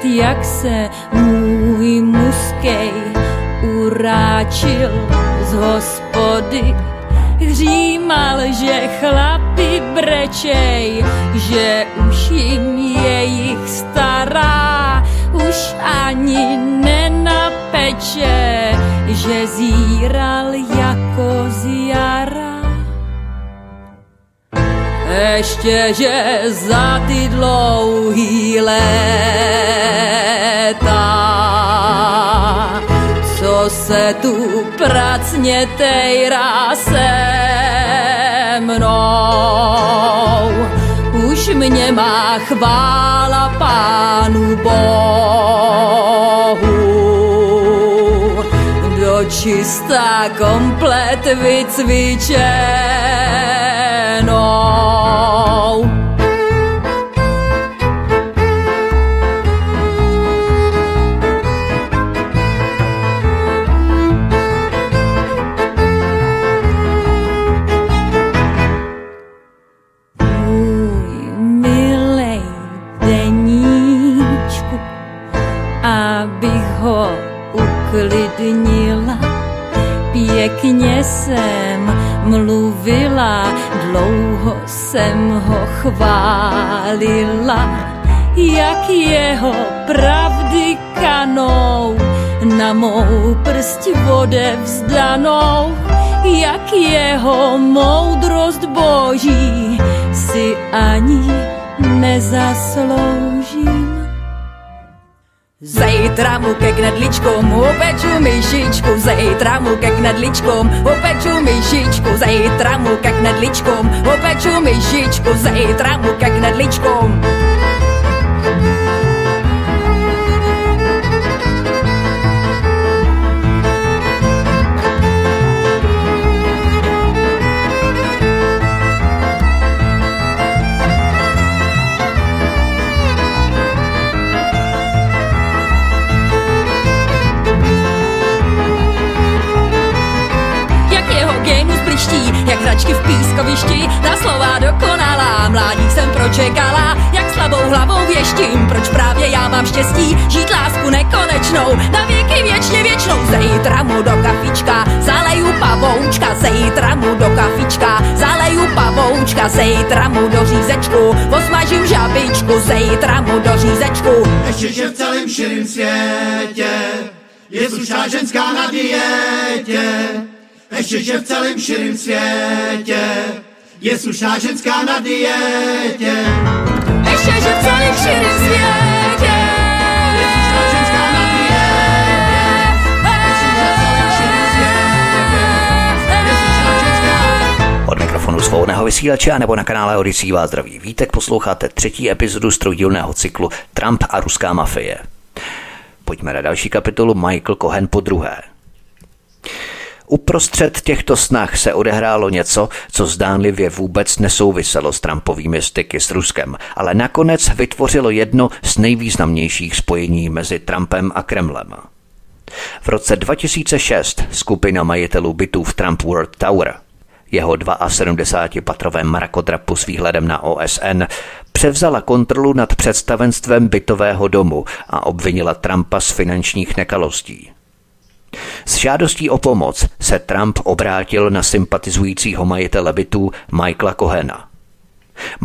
Jak se můj muskej uráčil z hospody. Hřímal, že chlapi brečej, že už jim jejich stará už ani nenapeče, že zíral jako z jara. Ještě, že za ty dlouhý léta, co se tu pracně tejrá se mnou, už mě má chvála pánu Bohu. Čistá komplet vycvičenou. Pěkně jsem mluvila, dlouho jsem ho chválila, jak jeho pravdy kanou na mou prst vode vzdanou, jak jeho moudrost boží si ani nezasloužím. Zajtra mu ke knedličkom upeču myšičku, zajtra mu ke knedličkom upeču myšičku, zajtra mu ke knedličkom upeču myšičku, zajtra mu ke knedličkom. jak štěstí, žít lásku nekonečnou, na věky věčně věčnou, zítra mu do kafička, zaleju pavoučka, zítra mu do kafička, zaleju pavoučka, zítra mu do řízečku, posmažím žabičku, zítra mu do řízečku. Ještě, že v celém širém světě je slušná ženská na dietě, ještě že v celém širém světě je slušná ženská na dietě. Ještě že v celém širém světě mikrofonu svobodného vysílače a nebo na kanále Odisí vás zdraví vítek posloucháte třetí epizodu z trojdílného cyklu Trump a ruská mafie. Pojďme na další kapitolu Michael Cohen po druhé. Uprostřed těchto snah se odehrálo něco, co zdánlivě vůbec nesouviselo s Trumpovými styky s Ruskem, ale nakonec vytvořilo jedno z nejvýznamnějších spojení mezi Trumpem a Kremlem. V roce 2006 skupina majitelů bytů v Trump World Tower jeho 72-patrovém mrakodrapu s výhledem na OSN, převzala kontrolu nad představenstvem bytového domu a obvinila Trumpa z finančních nekalostí. S žádostí o pomoc se Trump obrátil na sympatizujícího majitele bytů Michaela Cohena.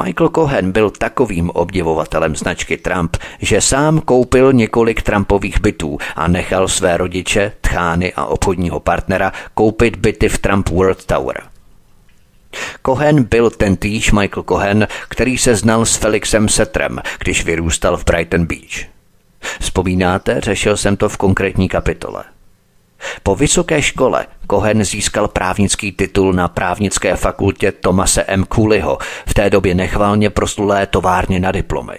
Michael Cohen byl takovým obdivovatelem značky Trump, že sám koupil několik Trumpových bytů a nechal své rodiče, tchány a obchodního partnera koupit byty v Trump World Tower. Cohen byl ten týž Michael Cohen, který se znal s Felixem Setrem, když vyrůstal v Brighton Beach. Vzpomínáte, řešil jsem to v konkrétní kapitole – po vysoké škole Cohen získal právnický titul na právnické fakultě Tomase M. Cooleyho, v té době nechvalně proslulé továrně na diplomy.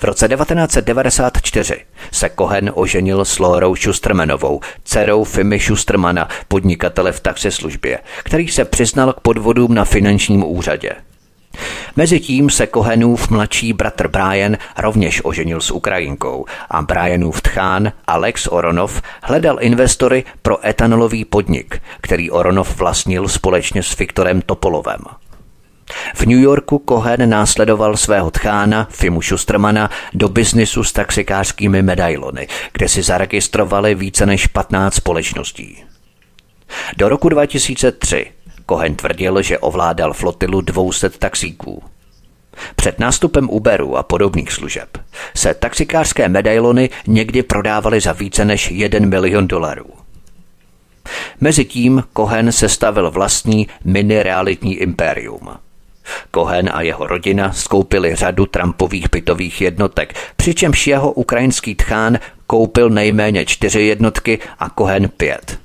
V roce 1994 se Cohen oženil s Lorou Schustermanovou, dcerou Fimy Schustermana, podnikatele v taxislužbě, který se přiznal k podvodům na finančním úřadě. Mezitím se Kohenův mladší bratr Brian rovněž oženil s Ukrajinkou a Brianův tchán Alex Oronov hledal investory pro etanolový podnik, který Oronov vlastnil společně s Viktorem Topolovem. V New Yorku Cohen následoval svého tchána Fimu Schustermana do biznisu s taxikářskými medailony, kde si zaregistrovali více než 15 společností. Do roku 2003 Cohen tvrdil, že ovládal flotilu 200 taxíků. Před nástupem Uberu a podobných služeb se taxikářské medailony někdy prodávaly za více než 1 milion dolarů. Mezitím Cohen sestavil vlastní mini-realitní impérium. Cohen a jeho rodina skoupili řadu Trumpových bytových jednotek, přičemž jeho ukrajinský tchán koupil nejméně čtyři jednotky a Cohen pět.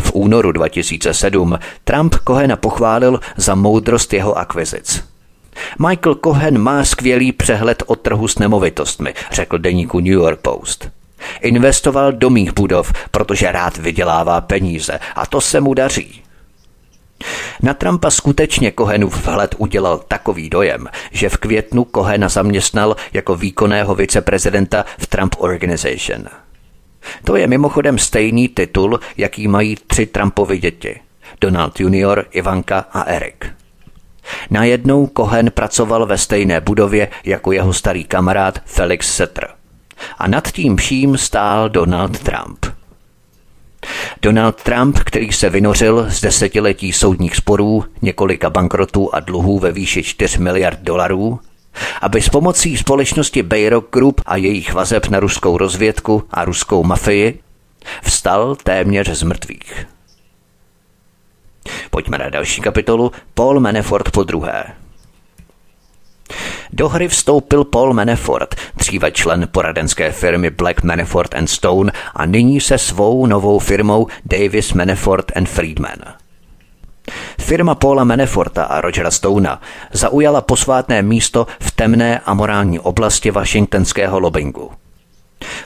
V únoru 2007 Trump Kohena pochválil za moudrost jeho akvizic. Michael Cohen má skvělý přehled o trhu s nemovitostmi, řekl deníku New York Post. Investoval do mých budov, protože rád vydělává peníze a to se mu daří. Na Trumpa skutečně Cohenův vhled udělal takový dojem, že v květnu Kohena zaměstnal jako výkonného viceprezidenta v Trump Organization – to je mimochodem stejný titul, jaký mají tři Trumpovy děti. Donald Junior, Ivanka a Eric. Najednou Cohen pracoval ve stejné budově jako jeho starý kamarád Felix Setter. A nad tím vším stál Donald Trump. Donald Trump, který se vynořil z desetiletí soudních sporů, několika bankrotů a dluhů ve výši 4 miliard dolarů, aby s pomocí společnosti Bayrock Group a jejich vazeb na ruskou rozvědku a ruskou mafii vstal téměř z mrtvých. Pojďme na další kapitolu. Paul Manafort po druhé. Do hry vstoupil Paul Manafort, dříve člen poradenské firmy Black Manafort and Stone a nyní se svou novou firmou Davis Manafort and Friedman – Firma Paula Maneforta a Rogera Stona zaujala posvátné místo v temné a morální oblasti washingtonského lobbingu.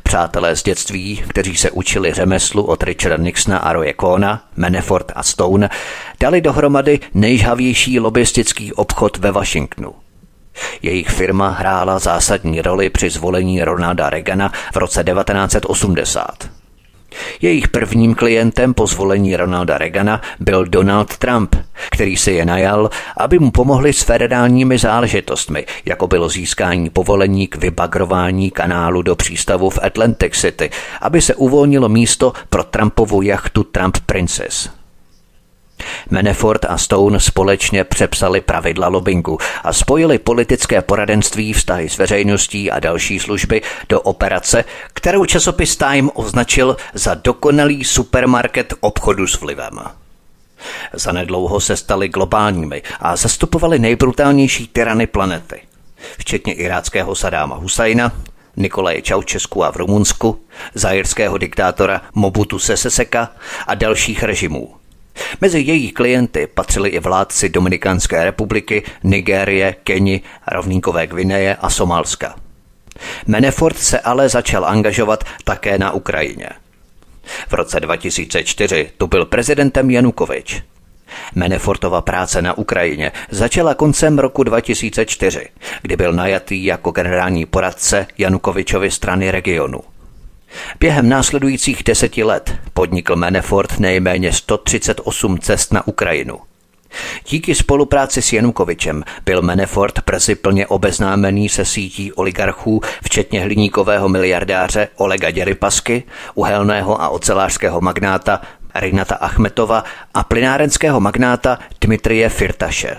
Přátelé z dětství, kteří se učili řemeslu od Richarda Nixona a Roye Kona, Manafort a Stone, dali dohromady nejžhavější lobistický obchod ve Washingtonu. Jejich firma hrála zásadní roli při zvolení Ronalda Reagana v roce 1980. Jejich prvním klientem po zvolení Ronalda Reagana byl Donald Trump, který si je najal, aby mu pomohli s federálními záležitostmi, jako bylo získání povolení k vybagrování kanálu do přístavu v Atlantic City, aby se uvolnilo místo pro Trumpovu jachtu Trump Princess. Manafort a Stone společně přepsali pravidla lobbingu a spojili politické poradenství, vztahy s veřejností a další služby do operace, kterou časopis Time označil za dokonalý supermarket obchodu s vlivem. Zanedlouho se stali globálními a zastupovali nejbrutálnější tyrany planety, včetně iráckého Sadáma Husajna, Nikolaje Čaučesku a v Rumunsku, zajerského diktátora Mobutu Seseseka a dalších režimů. Mezi její klienty patřili i vládci Dominikánské republiky, Nigérie, Keni, rovníkové Gvineje a Somálska. Menefort se ale začal angažovat také na Ukrajině. V roce 2004 tu byl prezidentem Janukovič. Menefortova práce na Ukrajině začala koncem roku 2004, kdy byl najatý jako generální poradce Janukovičovy strany regionu. Během následujících deseti let podnikl Manafort nejméně 138 cest na Ukrajinu. Díky spolupráci s Janukovičem byl Manafort brzy plně obeznámený se sítí oligarchů, včetně hliníkového miliardáře Olega Děrypasky, uhelného a ocelářského magnáta Rinata Achmetova a plynárenského magnáta Dmitrie Firtaše.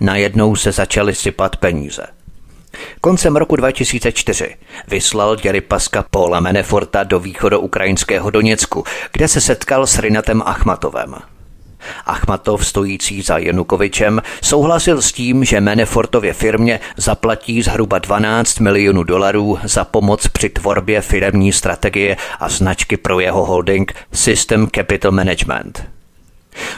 Najednou se začaly sypat peníze. Koncem roku 2004 vyslal Děrypaska Paula Meneforta do východu ukrajinského Doněcku, kde se setkal s Rinatem Achmatovem. Achmatov, stojící za Janukovičem, souhlasil s tím, že Menefortově firmě zaplatí zhruba 12 milionů dolarů za pomoc při tvorbě firemní strategie a značky pro jeho holding System Capital Management –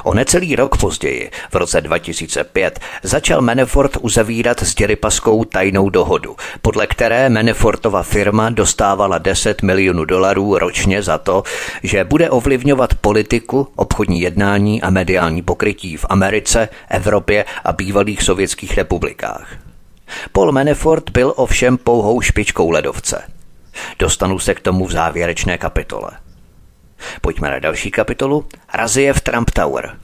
O necelý rok později, v roce 2005, začal Manafort uzavírat s Děrypaskou tajnou dohodu, podle které Manafortova firma dostávala 10 milionů dolarů ročně za to, že bude ovlivňovat politiku, obchodní jednání a mediální pokrytí v Americe, Evropě a bývalých sovětských republikách. Paul Manafort byl ovšem pouhou špičkou ledovce. Dostanu se k tomu v závěrečné kapitole. Pojďme na další kapitolu. Razie v Trump Tower.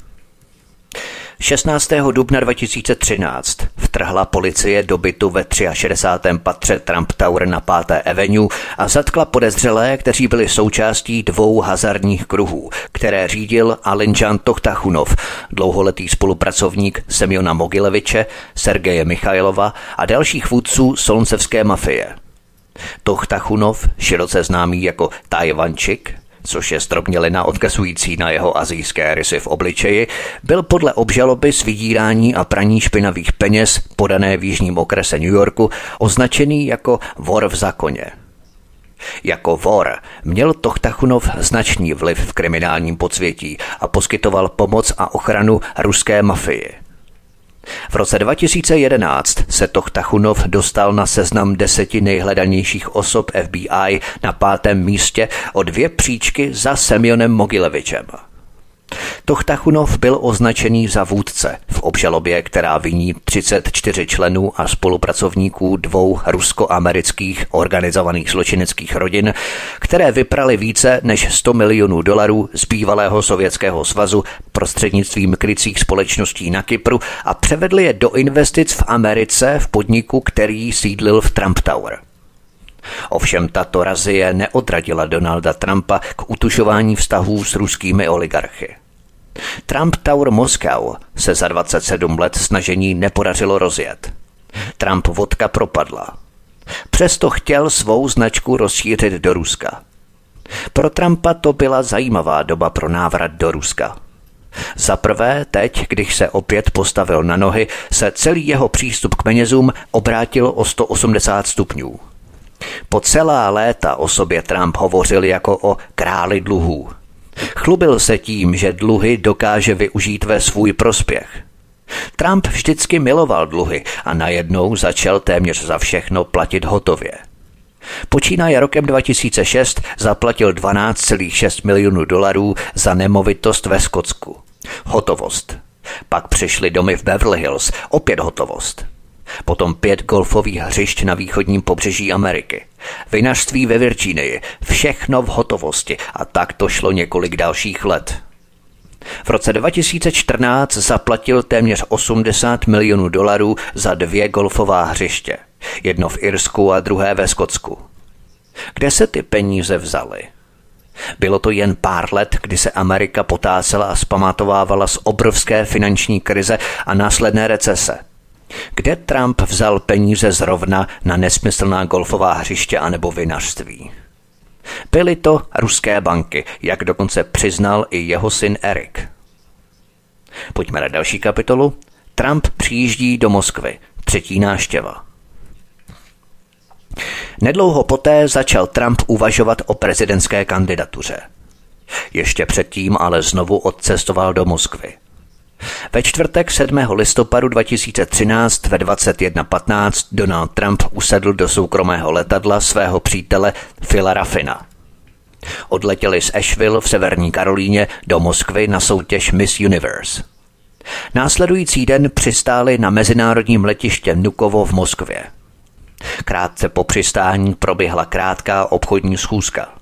16. dubna 2013 vtrhla policie do bytu ve 63. patře Trump Tower na 5. Avenue a zatkla podezřelé, kteří byli součástí dvou hazardních kruhů, které řídil Alinjan Tochtachunov, dlouholetý spolupracovník Semjona Mogileviče, Sergeje Michailova a dalších vůdců solncevské mafie. Tochtachunov, široce známý jako Tajvančik, což je strobnělina odkazující na jeho azijské rysy v obličeji, byl podle obžaloby s vydírání a praní špinavých peněz podané v jižním okrese New Yorku označený jako vor v zákoně. Jako vor měl Tochtachunov značný vliv v kriminálním podsvětí a poskytoval pomoc a ochranu ruské mafii. V roce 2011 se Tochtachunov dostal na seznam deseti nejhledanějších osob FBI na pátém místě o dvě příčky za Semionem Mogilevičem. Tochtachunov byl označený za vůdce v obžalobě, která viní 34 členů a spolupracovníků dvou rusko-amerických organizovaných zločineckých rodin, které vyprali více než 100 milionů dolarů z bývalého Sovětského svazu prostřednictvím krycích společností na Kypru a převedli je do investic v Americe v podniku, který sídlil v Trump Tower. Ovšem tato razie neodradila Donalda Trumpa k utušování vztahů s ruskými oligarchy. Trump Tower Moskau se za 27 let snažení nepodařilo rozjet. Trump vodka propadla. Přesto chtěl svou značku rozšířit do Ruska. Pro Trumpa to byla zajímavá doba pro návrat do Ruska. Za prvé, teď, když se opět postavil na nohy, se celý jeho přístup k penězům obrátil o 180 stupňů. Po celá léta o sobě Trump hovořil jako o králi dluhů. Chlubil se tím, že dluhy dokáže využít ve svůj prospěch. Trump vždycky miloval dluhy a najednou začal téměř za všechno platit hotově. Počínaje rokem 2006 zaplatil 12,6 milionů dolarů za nemovitost ve Skotsku. Hotovost. Pak přišly domy v Beverly Hills, opět hotovost. Potom pět golfových hřišť na východním pobřeží Ameriky. Vinařství ve Virginii, všechno v hotovosti a tak to šlo několik dalších let. V roce 2014 zaplatil téměř 80 milionů dolarů za dvě golfová hřiště. Jedno v Irsku a druhé ve Skotsku. Kde se ty peníze vzaly? Bylo to jen pár let, kdy se Amerika potácela a spamatovávala z obrovské finanční krize a následné recese – kde Trump vzal peníze zrovna na nesmyslná golfová hřiště anebo vinařství? Byly to ruské banky, jak dokonce přiznal i jeho syn Erik. Pojďme na další kapitolu. Trump přijíždí do Moskvy. Třetí náštěva. Nedlouho poté začal Trump uvažovat o prezidentské kandidatuře. Ještě předtím ale znovu odcestoval do Moskvy. Ve čtvrtek 7. listopadu 2013 ve 21.15 Donald Trump usedl do soukromého letadla svého přítele Phila Raffina. Odletěli z Asheville v severní Karolíně do Moskvy na soutěž Miss Universe. Následující den přistáli na mezinárodním letiště Nukovo v Moskvě. Krátce po přistání proběhla krátká obchodní schůzka.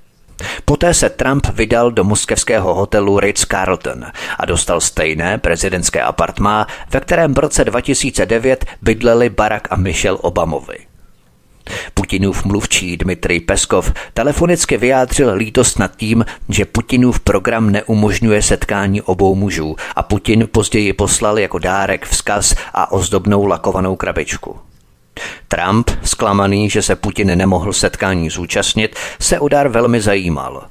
Poté se Trump vydal do moskevského hotelu Ritz-Carlton a dostal stejné prezidentské apartmá, ve kterém v roce 2009 bydleli Barack a Michelle Obamovi. Putinův mluvčí Dmitrij Peskov telefonicky vyjádřil lítost nad tím, že Putinův program neumožňuje setkání obou mužů a Putin později poslal jako dárek vzkaz a ozdobnou lakovanou krabičku. Trump, zklamaný, že se Putin nemohl setkání zúčastnit, se o dar velmi zajímal.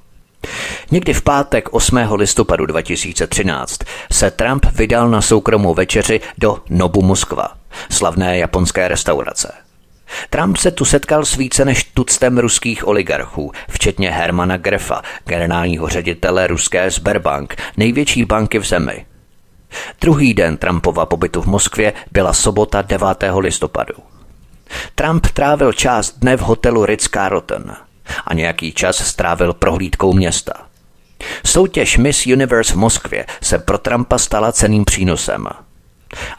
Někdy v pátek 8. listopadu 2013 se Trump vydal na soukromou večeři do Nobu Moskva, slavné japonské restaurace. Trump se tu setkal s více než tuctem ruských oligarchů, včetně Hermana Grefa, generálního ředitele ruské Sberbank, největší banky v zemi. Druhý den Trumpova pobytu v Moskvě byla sobota 9. listopadu. Trump trávil část dne v hotelu Ritz-Carlton a nějaký čas strávil prohlídkou města. Soutěž Miss Universe v Moskvě se pro Trumpa stala ceným přínosem.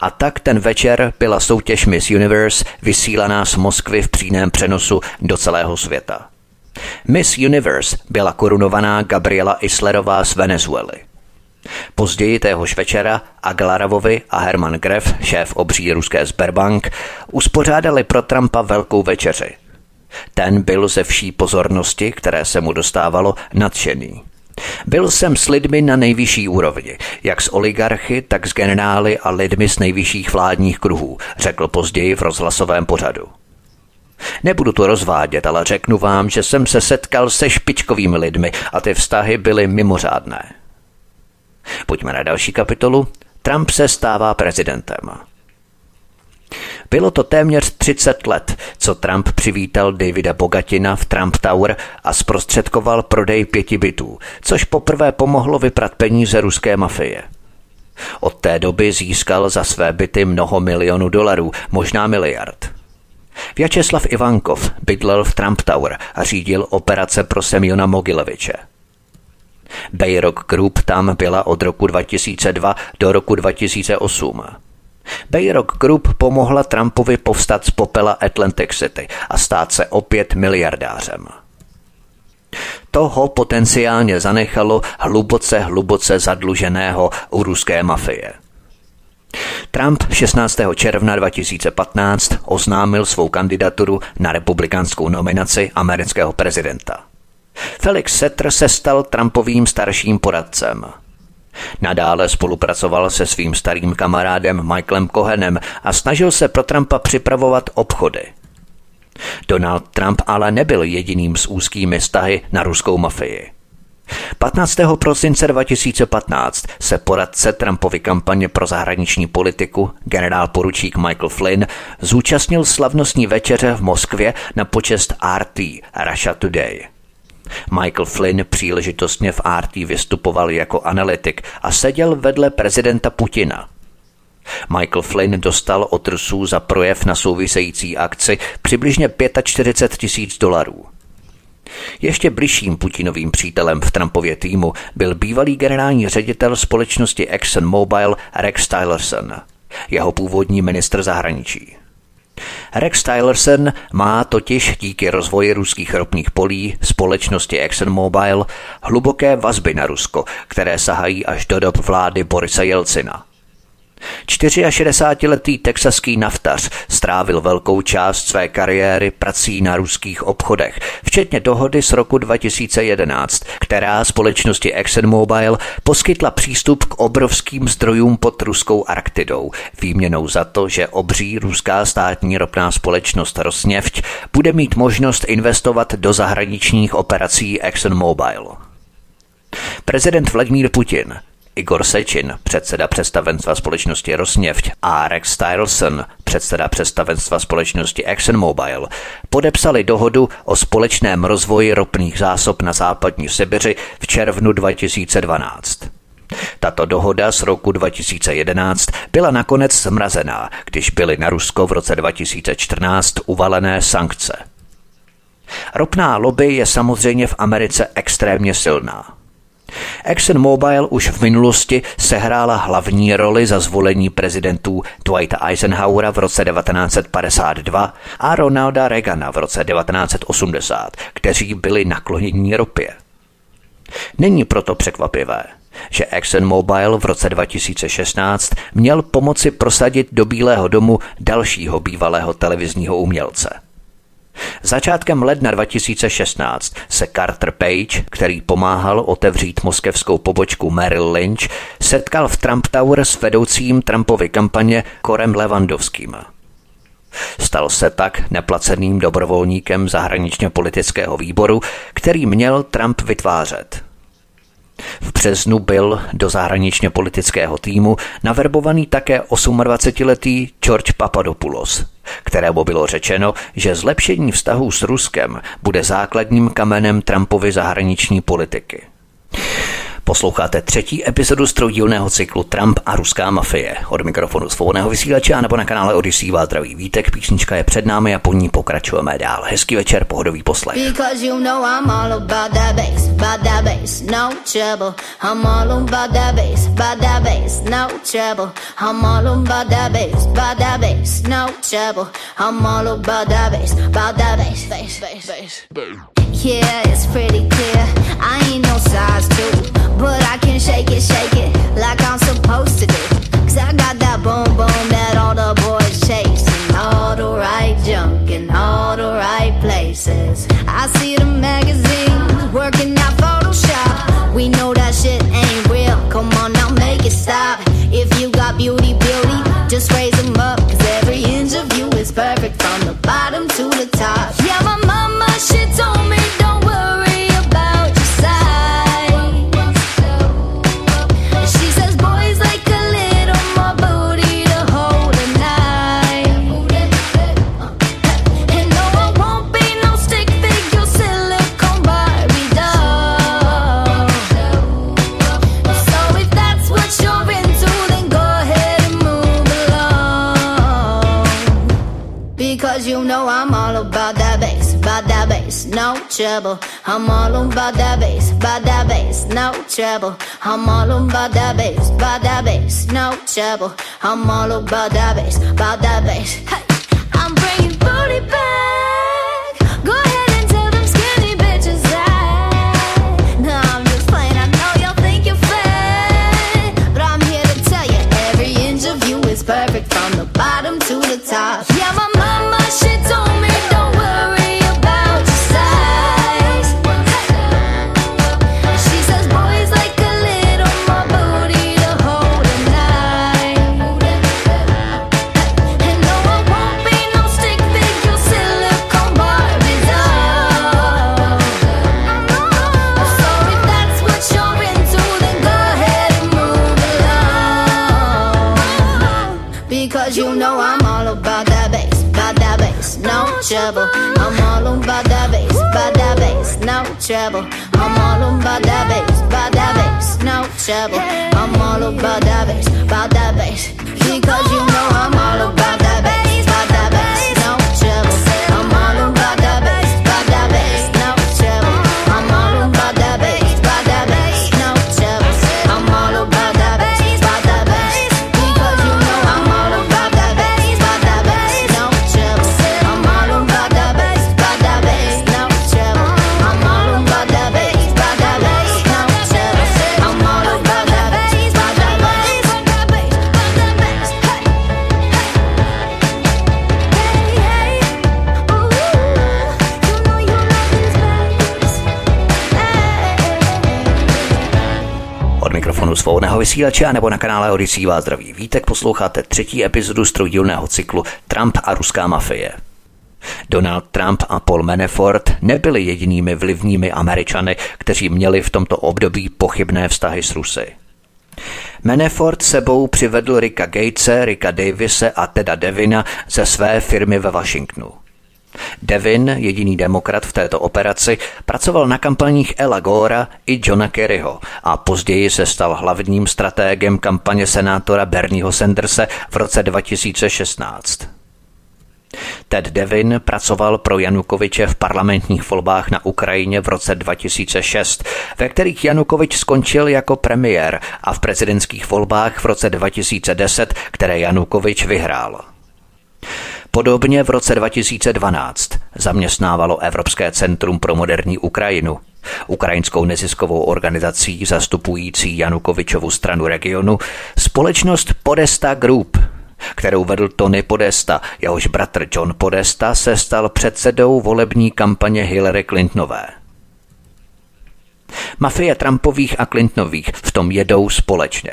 A tak ten večer byla soutěž Miss Universe vysílaná z Moskvy v přímém přenosu do celého světa. Miss Universe byla korunovaná Gabriela Islerová z Venezuely. Později téhož večera Aglaravovi a Herman Gref, šéf obří ruské Sberbank, uspořádali pro Trumpa velkou večeři. Ten byl ze vší pozornosti, které se mu dostávalo, nadšený. Byl jsem s lidmi na nejvyšší úrovni, jak s oligarchy, tak s generály a lidmi z nejvyšších vládních kruhů, řekl později v rozhlasovém pořadu. Nebudu to rozvádět, ale řeknu vám, že jsem se setkal se špičkovými lidmi a ty vztahy byly mimořádné. Pojďme na další kapitolu. Trump se stává prezidentem. Bylo to téměř 30 let, co Trump přivítal Davida Bogatina v Trump Tower a zprostředkoval prodej pěti bytů, což poprvé pomohlo vyprat peníze ruské mafie. Od té doby získal za své byty mnoho milionů dolarů, možná miliard. Vyacheslav Ivankov bydlel v Trump Tower a řídil operace pro Semiona Mogileviče. Bayrock Group tam byla od roku 2002 do roku 2008. Bayrock Group pomohla Trumpovi povstat z popela Atlantic City a stát se opět miliardářem. Toho potenciálně zanechalo hluboce, hluboce zadluženého u ruské mafie. Trump 16. června 2015 oznámil svou kandidaturu na republikánskou nominaci amerického prezidenta. Felix Setter se stal Trumpovým starším poradcem – Nadále spolupracoval se svým starým kamarádem Michaelem Cohenem a snažil se pro Trumpa připravovat obchody. Donald Trump ale nebyl jediným s úzkými vztahy na ruskou mafii. 15. prosince 2015 se poradce Trumpovy kampaně pro zahraniční politiku, generál poručík Michael Flynn, zúčastnil slavnostní večeře v Moskvě na počest RT, Russia Today – Michael Flynn příležitostně v RT vystupoval jako analytik a seděl vedle prezidenta Putina. Michael Flynn dostal od Rusů za projev na související akci přibližně 45 tisíc dolarů. Ještě bližším Putinovým přítelem v Trumpově týmu byl bývalý generální ředitel společnosti ExxonMobil Rex Tillerson, jeho původní ministr zahraničí. Rex Tillerson má totiž díky rozvoji ruských ropných polí společnosti ExxonMobil hluboké vazby na Rusko, které sahají až do dob vlády Borisa Jelcina. 64-letý texaský naftař strávil velkou část své kariéry prací na ruských obchodech, včetně dohody z roku 2011, která společnosti ExxonMobil poskytla přístup k obrovským zdrojům pod ruskou Arktidou, výměnou za to, že obří ruská státní ropná společnost Rosneft bude mít možnost investovat do zahraničních operací ExxonMobil. Prezident Vladimír Putin Igor Sečin, předseda představenstva společnosti Rosneft a Rex Stylson, předseda představenstva společnosti ExxonMobil, podepsali dohodu o společném rozvoji ropných zásob na západní Sibiři v červnu 2012. Tato dohoda z roku 2011 byla nakonec zmrazená, když byly na Rusko v roce 2014 uvalené sankce. Ropná lobby je samozřejmě v Americe extrémně silná. ExxonMobil už v minulosti sehrála hlavní roli za zvolení prezidentů Dwighta Eisenhowera v roce 1952 a Ronalda Reagana v roce 1980, kteří byli naklonění ropě. Není proto překvapivé, že ExxonMobil v roce 2016 měl pomoci prosadit do Bílého domu dalšího bývalého televizního umělce. Začátkem ledna 2016 se Carter Page, který pomáhal otevřít moskevskou pobočku Merrill Lynch, setkal v Trump Tower s vedoucím Trumpovy kampaně Korem Levandovským. Stal se tak neplaceným dobrovolníkem zahraničně politického výboru, který měl Trump vytvářet. V březnu byl do zahraničně politického týmu naverbovaný také 28-letý George Papadopoulos, kterému bylo řečeno, že zlepšení vztahů s Ruskem bude základním kamenem Trumpovy zahraniční politiky. Posloucháte třetí epizodu stroudílného cyklu Trump a ruská mafie. Od mikrofonu svobodného vysílače a nebo na kanále Odyssey vás zdraví vítek. Písnička je před námi a po ní pokračujeme dál. Hezký večer, pohodový poslech. You. Yeah, it's pretty clear. I ain't no size two, but I can shake it, shake it like I'm supposed to do. Cause I got that boom boom that all the boys chase. All the right junk in all the right places. I see the magazines working out Photoshop. We know that shit ain't real. Come on now, make it stop. If you got beauty, beauty, just raise perfect from the bottom to the top. Yeah, my mama, she told me. no trouble. I'm all about that bass, about that bass, no trouble. I'm all about that bass, about that bass, no trouble. I'm all about that bass, about that bass. Hey, I'm bringing booty back. Go ahead and tell them skinny bitches that. Svobodného vysílače nebo na kanále Odisí vás zdraví vítek posloucháte třetí epizodu stroudílného cyklu Trump a ruská mafie. Donald Trump a Paul Manafort nebyli jedinými vlivními Američany, kteří měli v tomto období pochybné vztahy s Rusy. Manafort sebou přivedl Ricka Gatese, Ricka Davise a Teda Devina ze své firmy ve Washingtonu. Devin, jediný demokrat v této operaci, pracoval na kampaních Ela Gora i Johna Kerryho a později se stal hlavním stratégem kampaně senátora Bernieho Sandersa v roce 2016. Ted Devin pracoval pro Janukoviče v parlamentních volbách na Ukrajině v roce 2006, ve kterých Janukovič skončil jako premiér a v prezidentských volbách v roce 2010, které Janukovič vyhrál. Podobně v roce 2012 zaměstnávalo Evropské centrum pro moderní Ukrajinu ukrajinskou neziskovou organizací zastupující Janukovičovu stranu regionu, společnost Podesta Group, kterou vedl Tony Podesta, jehož bratr John Podesta se stal předsedou volební kampaně Hillary Clintonové. Mafie Trumpových a Clintonových v tom jedou společně.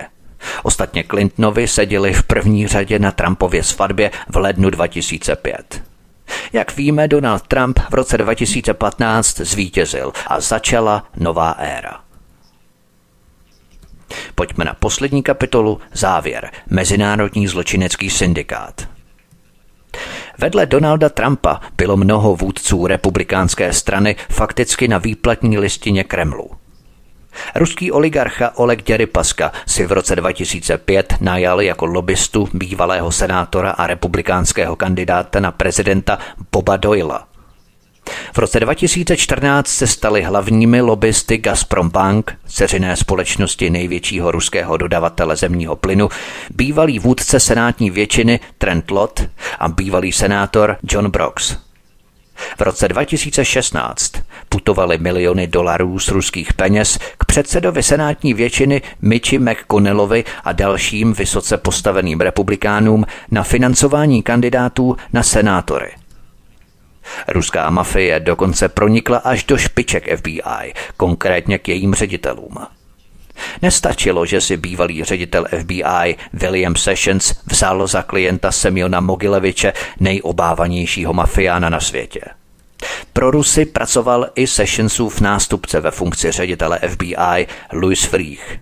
Ostatně Clintonovi seděli v první řadě na Trumpově svatbě v lednu 2005. Jak víme, Donald Trump v roce 2015 zvítězil a začala nová éra. Pojďme na poslední kapitolu, závěr, Mezinárodní zločinecký syndikát. Vedle Donalda Trumpa bylo mnoho vůdců republikánské strany fakticky na výplatní listině Kremlu. Ruský oligarcha Oleg Děrypaska si v roce 2005 najal jako lobbystu bývalého senátora a republikánského kandidáta na prezidenta Boba Doyla. V roce 2014 se stali hlavními lobbysty Gazprom Bank, ceřiné společnosti největšího ruského dodavatele zemního plynu, bývalý vůdce senátní většiny Trent Lott a bývalý senátor John Brooks. V roce 2016 putovaly miliony dolarů z ruských peněz k předsedovi senátní většiny Michi McConnellovi a dalším vysoce postaveným republikánům na financování kandidátů na senátory. Ruská mafie dokonce pronikla až do špiček FBI, konkrétně k jejím ředitelům. Nestačilo, že si bývalý ředitel FBI William Sessions vzal za klienta Semiona Mogileviče, nejobávanějšího mafiána na světě. Pro Rusy pracoval i Sessionsův nástupce ve funkci ředitele FBI Louis Freeh.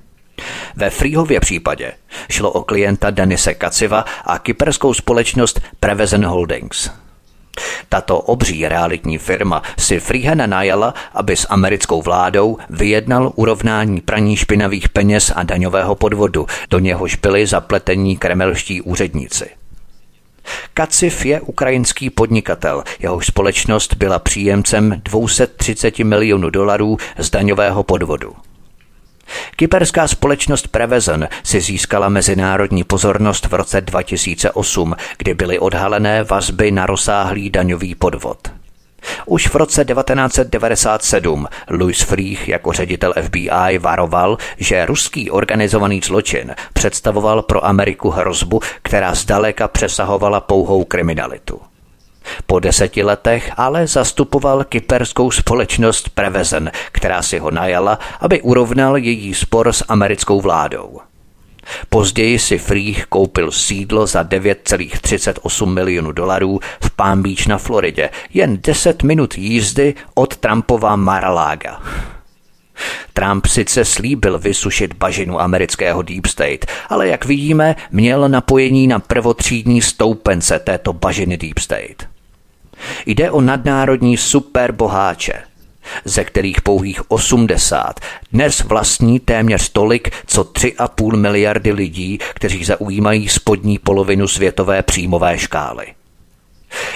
Ve Freehově případě šlo o klienta Denise Kaciva a kyperskou společnost Prevezen Holdings – tato obří realitní firma si Freehena najala, aby s americkou vládou vyjednal urovnání praní špinavých peněz a daňového podvodu, do něhož byli zapletení kremelští úředníci. Kaciv je ukrajinský podnikatel, jehož společnost byla příjemcem 230 milionů dolarů z daňového podvodu. Kyperská společnost Prevezen si získala mezinárodní pozornost v roce 2008, kdy byly odhalené vazby na rozsáhlý daňový podvod. Už v roce 1997 Louis Freeh jako ředitel FBI varoval, že ruský organizovaný zločin představoval pro Ameriku hrozbu, která zdaleka přesahovala pouhou kriminalitu. Po deseti letech ale zastupoval kyperskou společnost Prevezen, která si ho najala, aby urovnal její spor s americkou vládou. Později si Freeh koupil sídlo za 9,38 milionů dolarů v Palm Beach na Floridě, jen 10 minut jízdy od Trumpova Mar-a-Laga. Trump sice slíbil vysušit bažinu amerického Deep State, ale jak vidíme, měl napojení na prvotřídní stoupence této bažiny Deep State. Jde o nadnárodní superboháče, ze kterých pouhých 80 dnes vlastní téměř tolik, co 3,5 miliardy lidí, kteří zaujímají spodní polovinu světové příjmové škály.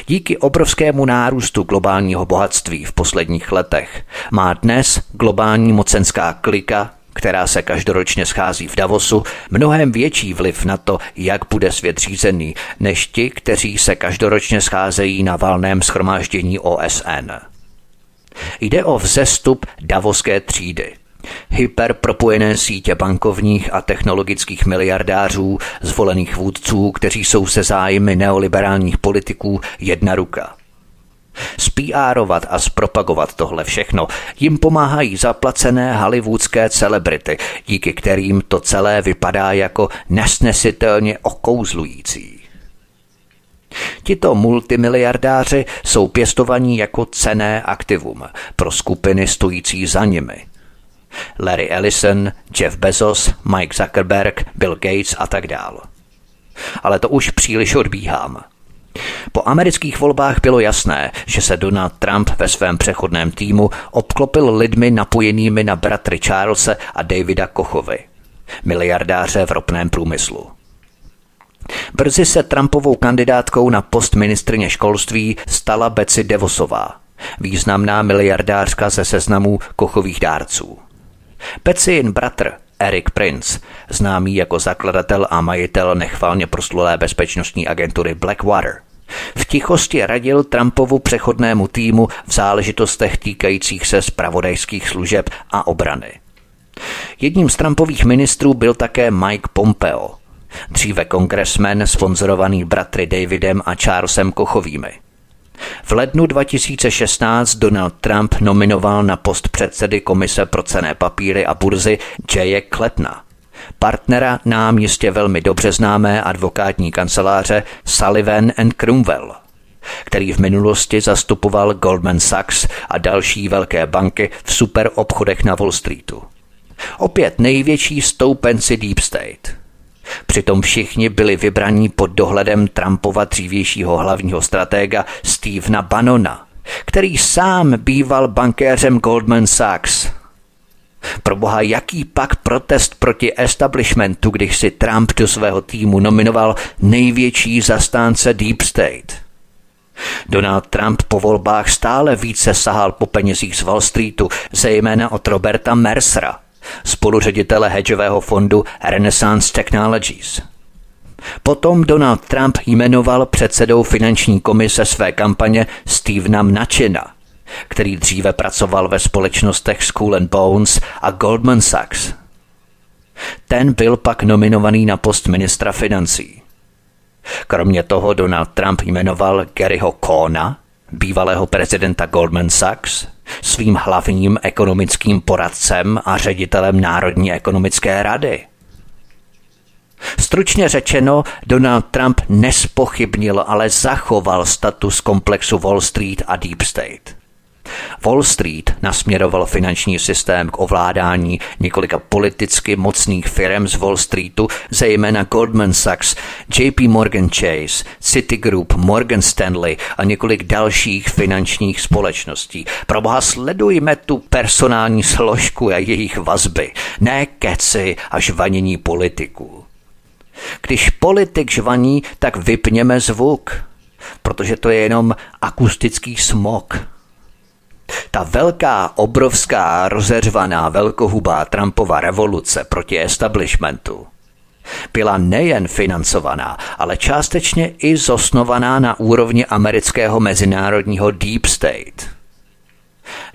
Díky obrovskému nárůstu globálního bohatství v posledních letech má dnes globální mocenská klika která se každoročně schází v Davosu, mnohem větší vliv na to, jak bude svět řízený, než ti, kteří se každoročně scházejí na valném schromáždění OSN. Jde o vzestup davoské třídy. Hyperpropojené sítě bankovních a technologických miliardářů, zvolených vůdců, kteří jsou se zájmy neoliberálních politiků jedna ruka – Spíárovat a zpropagovat tohle všechno jim pomáhají zaplacené hollywoodské celebrity, díky kterým to celé vypadá jako nesnesitelně okouzlující. Tito multimiliardáři jsou pěstovaní jako cené aktivum pro skupiny stojící za nimi. Larry Ellison, Jeff Bezos, Mike Zuckerberg, Bill Gates a tak dále. Ale to už příliš odbíhám. Po amerických volbách bylo jasné, že se Donald Trump ve svém přechodném týmu obklopil lidmi napojenými na bratry Charlesa a Davida Kochovi, miliardáře v ropném průmyslu. Brzy se Trumpovou kandidátkou na post ministrně školství stala Betsy Devosová, významná miliardářka ze seznamů kochových dárců. Betsy bratr Eric Prince, známý jako zakladatel a majitel nechvalně proslulé bezpečnostní agentury Blackwater, V tichosti radil Trumpovu přechodnému týmu v záležitostech týkajících se spravodajských služeb a obrany. Jedním z Trumpových ministrů byl také Mike Pompeo, dříve kongresmen sponzorovaný bratry Davidem a Charlesem Kochovými. V lednu 2016 Donald Trump nominoval na post předsedy Komise pro cené papíry a burzy Jaye Kletna, partnera nám jistě velmi dobře známé advokátní kanceláře Sullivan and Cromwell, který v minulosti zastupoval Goldman Sachs a další velké banky v superobchodech na Wall Streetu. Opět největší stoupenci Deep State. Přitom všichni byli vybraní pod dohledem Trumpova dřívějšího hlavního stratega Stevena Bannona, který sám býval bankéřem Goldman Sachs. Proboha, jaký pak protest proti establishmentu, když si Trump do svého týmu nominoval největší zastánce Deep State? Donald Trump po volbách stále více sahal po penězích z Wall Streetu, zejména od Roberta Mercera, spoluředitele hedžového fondu Renaissance Technologies. Potom Donald Trump jmenoval předsedou finanční komise své kampaně Stevena Mnuchina, který dříve pracoval ve společnostech School and Bones a Goldman Sachs. Ten byl pak nominovaný na post ministra financí. Kromě toho Donald Trump jmenoval Garyho Kona, bývalého prezidenta Goldman Sachs, svým hlavním ekonomickým poradcem a ředitelem Národní ekonomické rady. Stručně řečeno, Donald Trump nespochybnil, ale zachoval status komplexu Wall Street a Deep State. Wall Street nasměroval finanční systém k ovládání několika politicky mocných firm z Wall Streetu, zejména Goldman Sachs, JP Morgan Chase, Citigroup, Morgan Stanley a několik dalších finančních společností. Proboha sledujme tu personální složku a jejich vazby, ne keci a žvanění politiků. Když politik žvaní, tak vypněme zvuk, protože to je jenom akustický smog. Ta velká, obrovská, rozeřvaná, velkohubá Trumpova revoluce proti establishmentu byla nejen financovaná, ale částečně i zosnovaná na úrovni amerického mezinárodního Deep State.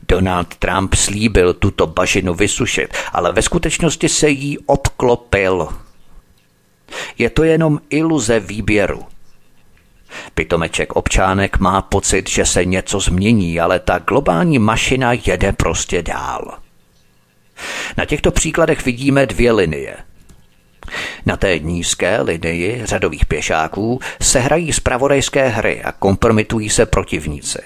Donald Trump slíbil tuto bažinu vysušit, ale ve skutečnosti se jí obklopil. Je to jenom iluze výběru – Pitomeček občánek má pocit, že se něco změní, ale ta globální mašina jede prostě dál. Na těchto příkladech vidíme dvě linie. Na té nízké linii řadových pěšáků se hrají zpravodajské hry a kompromitují se protivníci.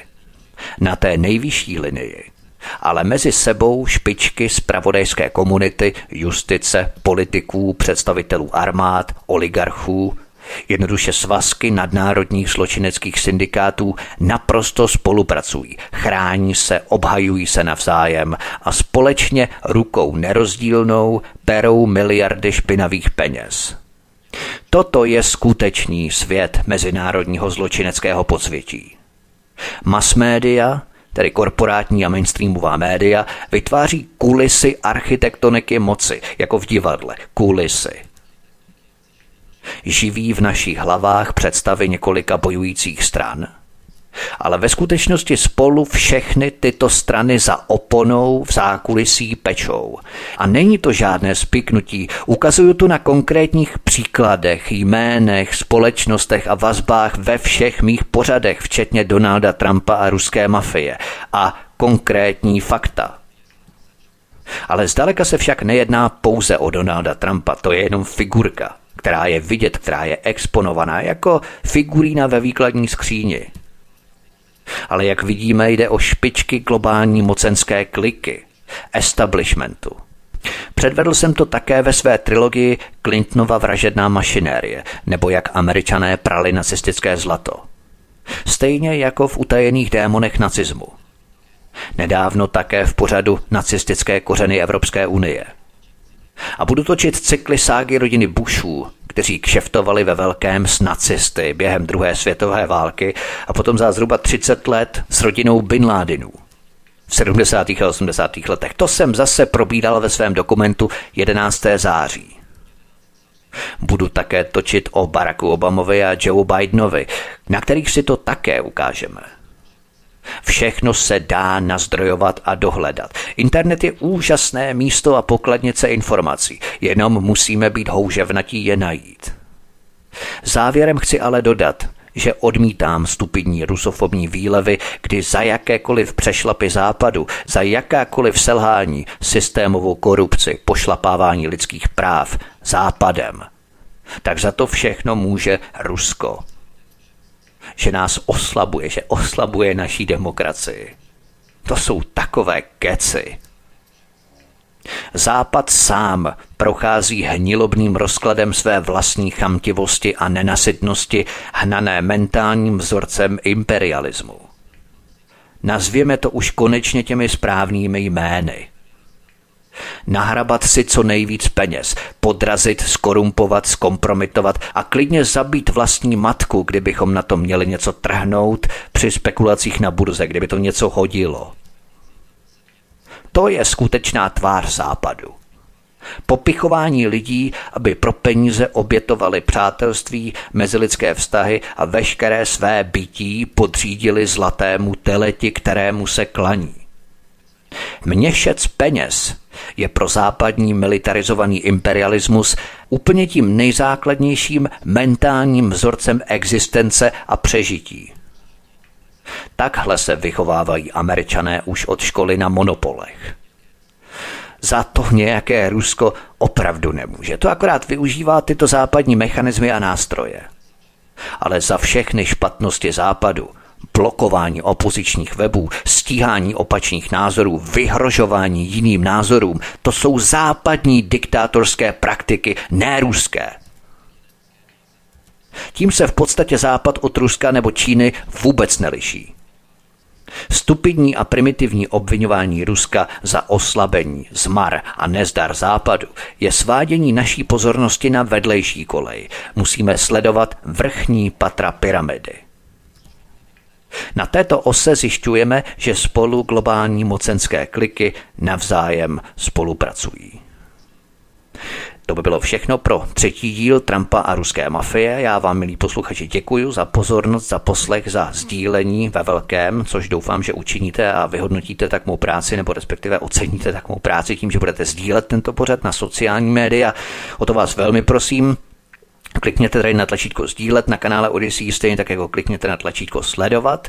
Na té nejvyšší linii ale mezi sebou špičky zpravodajské komunity, justice, politiků, představitelů armád, oligarchů, Jednoduše svazky nadnárodních zločineckých syndikátů naprosto spolupracují, chrání se, obhajují se navzájem a společně rukou nerozdílnou perou miliardy špinavých peněz. Toto je skutečný svět mezinárodního zločineckého podsvětí. Mass media, tedy korporátní a mainstreamová média, vytváří kulisy architektoniky moci, jako v divadle, kulisy – živí v našich hlavách představy několika bojujících stran. Ale ve skutečnosti spolu všechny tyto strany za oponou v zákulisí pečou. A není to žádné spiknutí, ukazuju tu na konkrétních příkladech, jménech, společnostech a vazbách ve všech mých pořadech, včetně Donalda Trumpa a ruské mafie. A konkrétní fakta. Ale zdaleka se však nejedná pouze o Donalda Trumpa, to je jenom figurka která je vidět, která je exponovaná jako figurína ve výkladní skříni. Ale jak vidíme, jde o špičky globální mocenské kliky, establishmentu. Předvedl jsem to také ve své trilogii Clintonova vražedná mašinérie, nebo jak američané prali nacistické zlato. Stejně jako v utajených démonech nacismu. Nedávno také v pořadu nacistické kořeny Evropské unie – a budu točit cykly ságy rodiny Bushů, kteří kšeftovali ve velkém s nacisty během druhé světové války a potom za zhruba 30 let s rodinou Bin Ladenů. V 70. a 80. letech. To jsem zase probídal ve svém dokumentu 11. září. Budu také točit o Baracku Obamovi a Joe Bidenovi, na kterých si to také ukážeme. Všechno se dá nazdrojovat a dohledat. Internet je úžasné místo a pokladnice informací, jenom musíme být houževnatí je najít. Závěrem chci ale dodat, že odmítám stupidní rusofobní výlevy, kdy za jakékoliv přešlapy západu, za jakákoliv selhání, systémovou korupci, pošlapávání lidských práv západem, tak za to všechno může Rusko. Že nás oslabuje, že oslabuje naší demokracii. To jsou takové keci. Západ sám prochází hnilobným rozkladem své vlastní chamtivosti a nenasytnosti, hnané mentálním vzorcem imperialismu. Nazvěme to už konečně těmi správnými jmény. Nahrabat si co nejvíc peněz, podrazit, skorumpovat, skompromitovat a klidně zabít vlastní matku, kdybychom na to měli něco trhnout při spekulacích na burze, kdyby to něco hodilo. To je skutečná tvář západu. Popichování lidí, aby pro peníze obětovali přátelství, mezilidské vztahy a veškeré své bytí podřídili zlatému teleti, kterému se klaní. Měšec peněz je pro západní militarizovaný imperialismus úplně tím nejzákladnějším mentálním vzorcem existence a přežití. Takhle se vychovávají američané už od školy na monopolech. Za to nějaké Rusko opravdu nemůže. To akorát využívá tyto západní mechanismy a nástroje. Ale za všechny špatnosti západu, blokování opozičních webů, stíhání opačných názorů, vyhrožování jiným názorům, to jsou západní diktátorské praktiky, ne ruské. Tím se v podstatě západ od Ruska nebo Číny vůbec neliší. Stupidní a primitivní obvinování Ruska za oslabení, zmar a nezdar západu je svádění naší pozornosti na vedlejší kolej. Musíme sledovat vrchní patra pyramidy. Na této ose zjišťujeme, že spolu globální mocenské kliky navzájem spolupracují. To by bylo všechno pro třetí díl Trumpa a ruské mafie. Já vám, milí posluchači, děkuji za pozornost, za poslech, za sdílení ve velkém, což doufám, že učiníte a vyhodnotíte tak mou práci, nebo respektive oceníte tak mou práci tím, že budete sdílet tento pořad na sociální média. O to vás velmi prosím. Klikněte tady na tlačítko sdílet na kanále Odyssey, stejně tak jako klikněte na tlačítko sledovat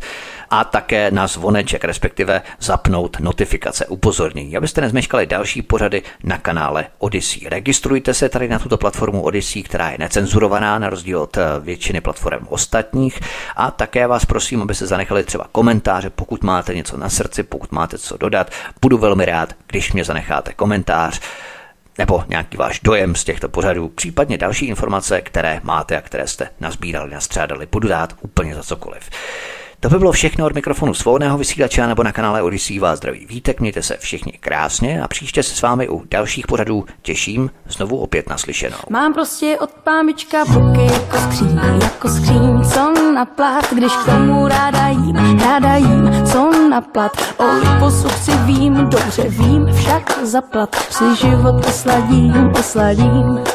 a také na zvoneček, respektive zapnout notifikace, upozornění, abyste nezmeškali další pořady na kanále Odyssey. Registrujte se tady na tuto platformu Odyssey, která je necenzurovaná na rozdíl od eh, většiny platform ostatních a také vás prosím, abyste zanechali třeba komentáře, pokud máte něco na srdci, pokud máte co dodat. Budu velmi rád, když mě zanecháte komentář nebo nějaký váš dojem z těchto pořadů, případně další informace, které máte a které jste nazbírali, nastřádali, budu dát úplně za cokoliv. To by bylo všechno od mikrofonu svobodného vysílače nebo na kanále Odyssey vás zdraví vítek, mějte se všichni krásně a příště se s vámi u dalších pořadů těším znovu opět naslyšenou. Mám prostě od pámička buky jako skříň, jako skříň, co na plat, když k tomu ráda jím, ráda jím, co na plat. O liposu si vím, dobře vím, však zaplat, si život osladím, osladím.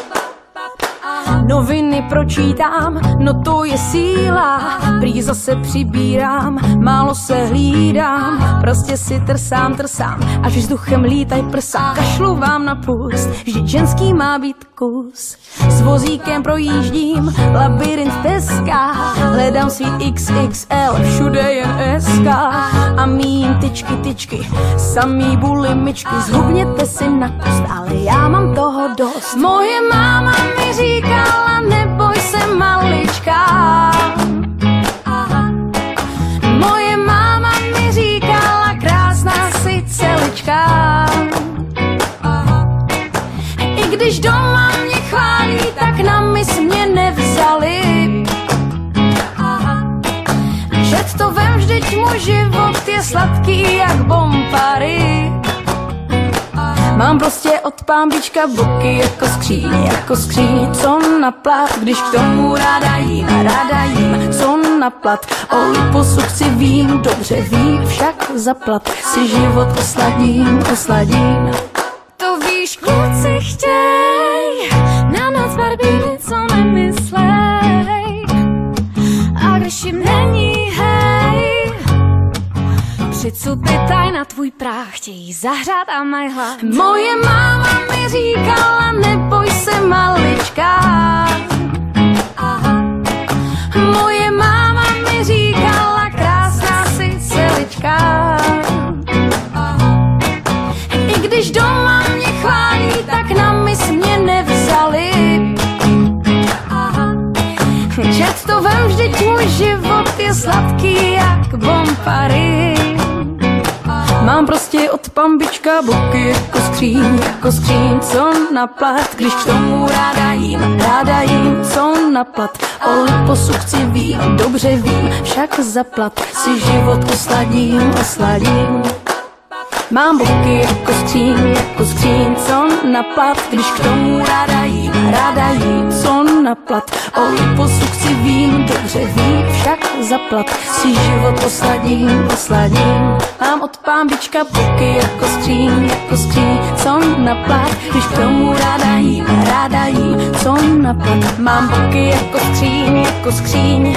Noviny pročítám, no to je síla, prý zase přibírám, málo se hlídám, prostě si trsám, trsám, až vzduchem lítaj prsa, kašlu vám na pust, vždyť ženský má být kus. S vozíkem projíždím, labirint teska, hledám svý XXL, všude jen SK a mým tyčky, tyčky, samý bulimičky, zhubněte si na kust, ale já mám toho dost. Moje máma mi říkala, neboj se malička, když doma mě chválí, tak na mis mě nevzali. Žet to vem, vždyť můj život je sladký jak bombary. Mám prostě od pámbička boky jako skříň, jako skříň, co na plat, když k tomu ráda jím, ráda jím, co na plat. O liposu chci vím, dobře vím, však zaplat si život osladím, osladím. Kluci chtěj, na pár bídy, co nemyslej. A když jim není hej, přicupy na tvůj práh, chtějí zahřát a mají hlad. Moje máma mi říkala, neboj se malička. Moje máma mi říkala, krásná si celička. I když doma mě chválí, tak na mis mě nevzali. Čet to vem, vždyť můj život je sladký jak bombary. Mám prostě od pambička boky jako skříň, jako skříň, co na plat, když k tomu ráda jím, ráda jím, co na plat. O liposu chci vím, dobře vím, však zaplat si život osladím, osladím. Mám boky jako skříň, jako skříň, co na plat, když k tomu ráda jím, ráda jím, co na plat. O liposu chci vím, dobře vím, však zaplat si život osladím, osladím. Mám od pámbička boky jako skříň, jako skříň, co na plat, když k tomu ráda jím, ráda jím, co na plat. Mám boky jako skříň, jako skříň.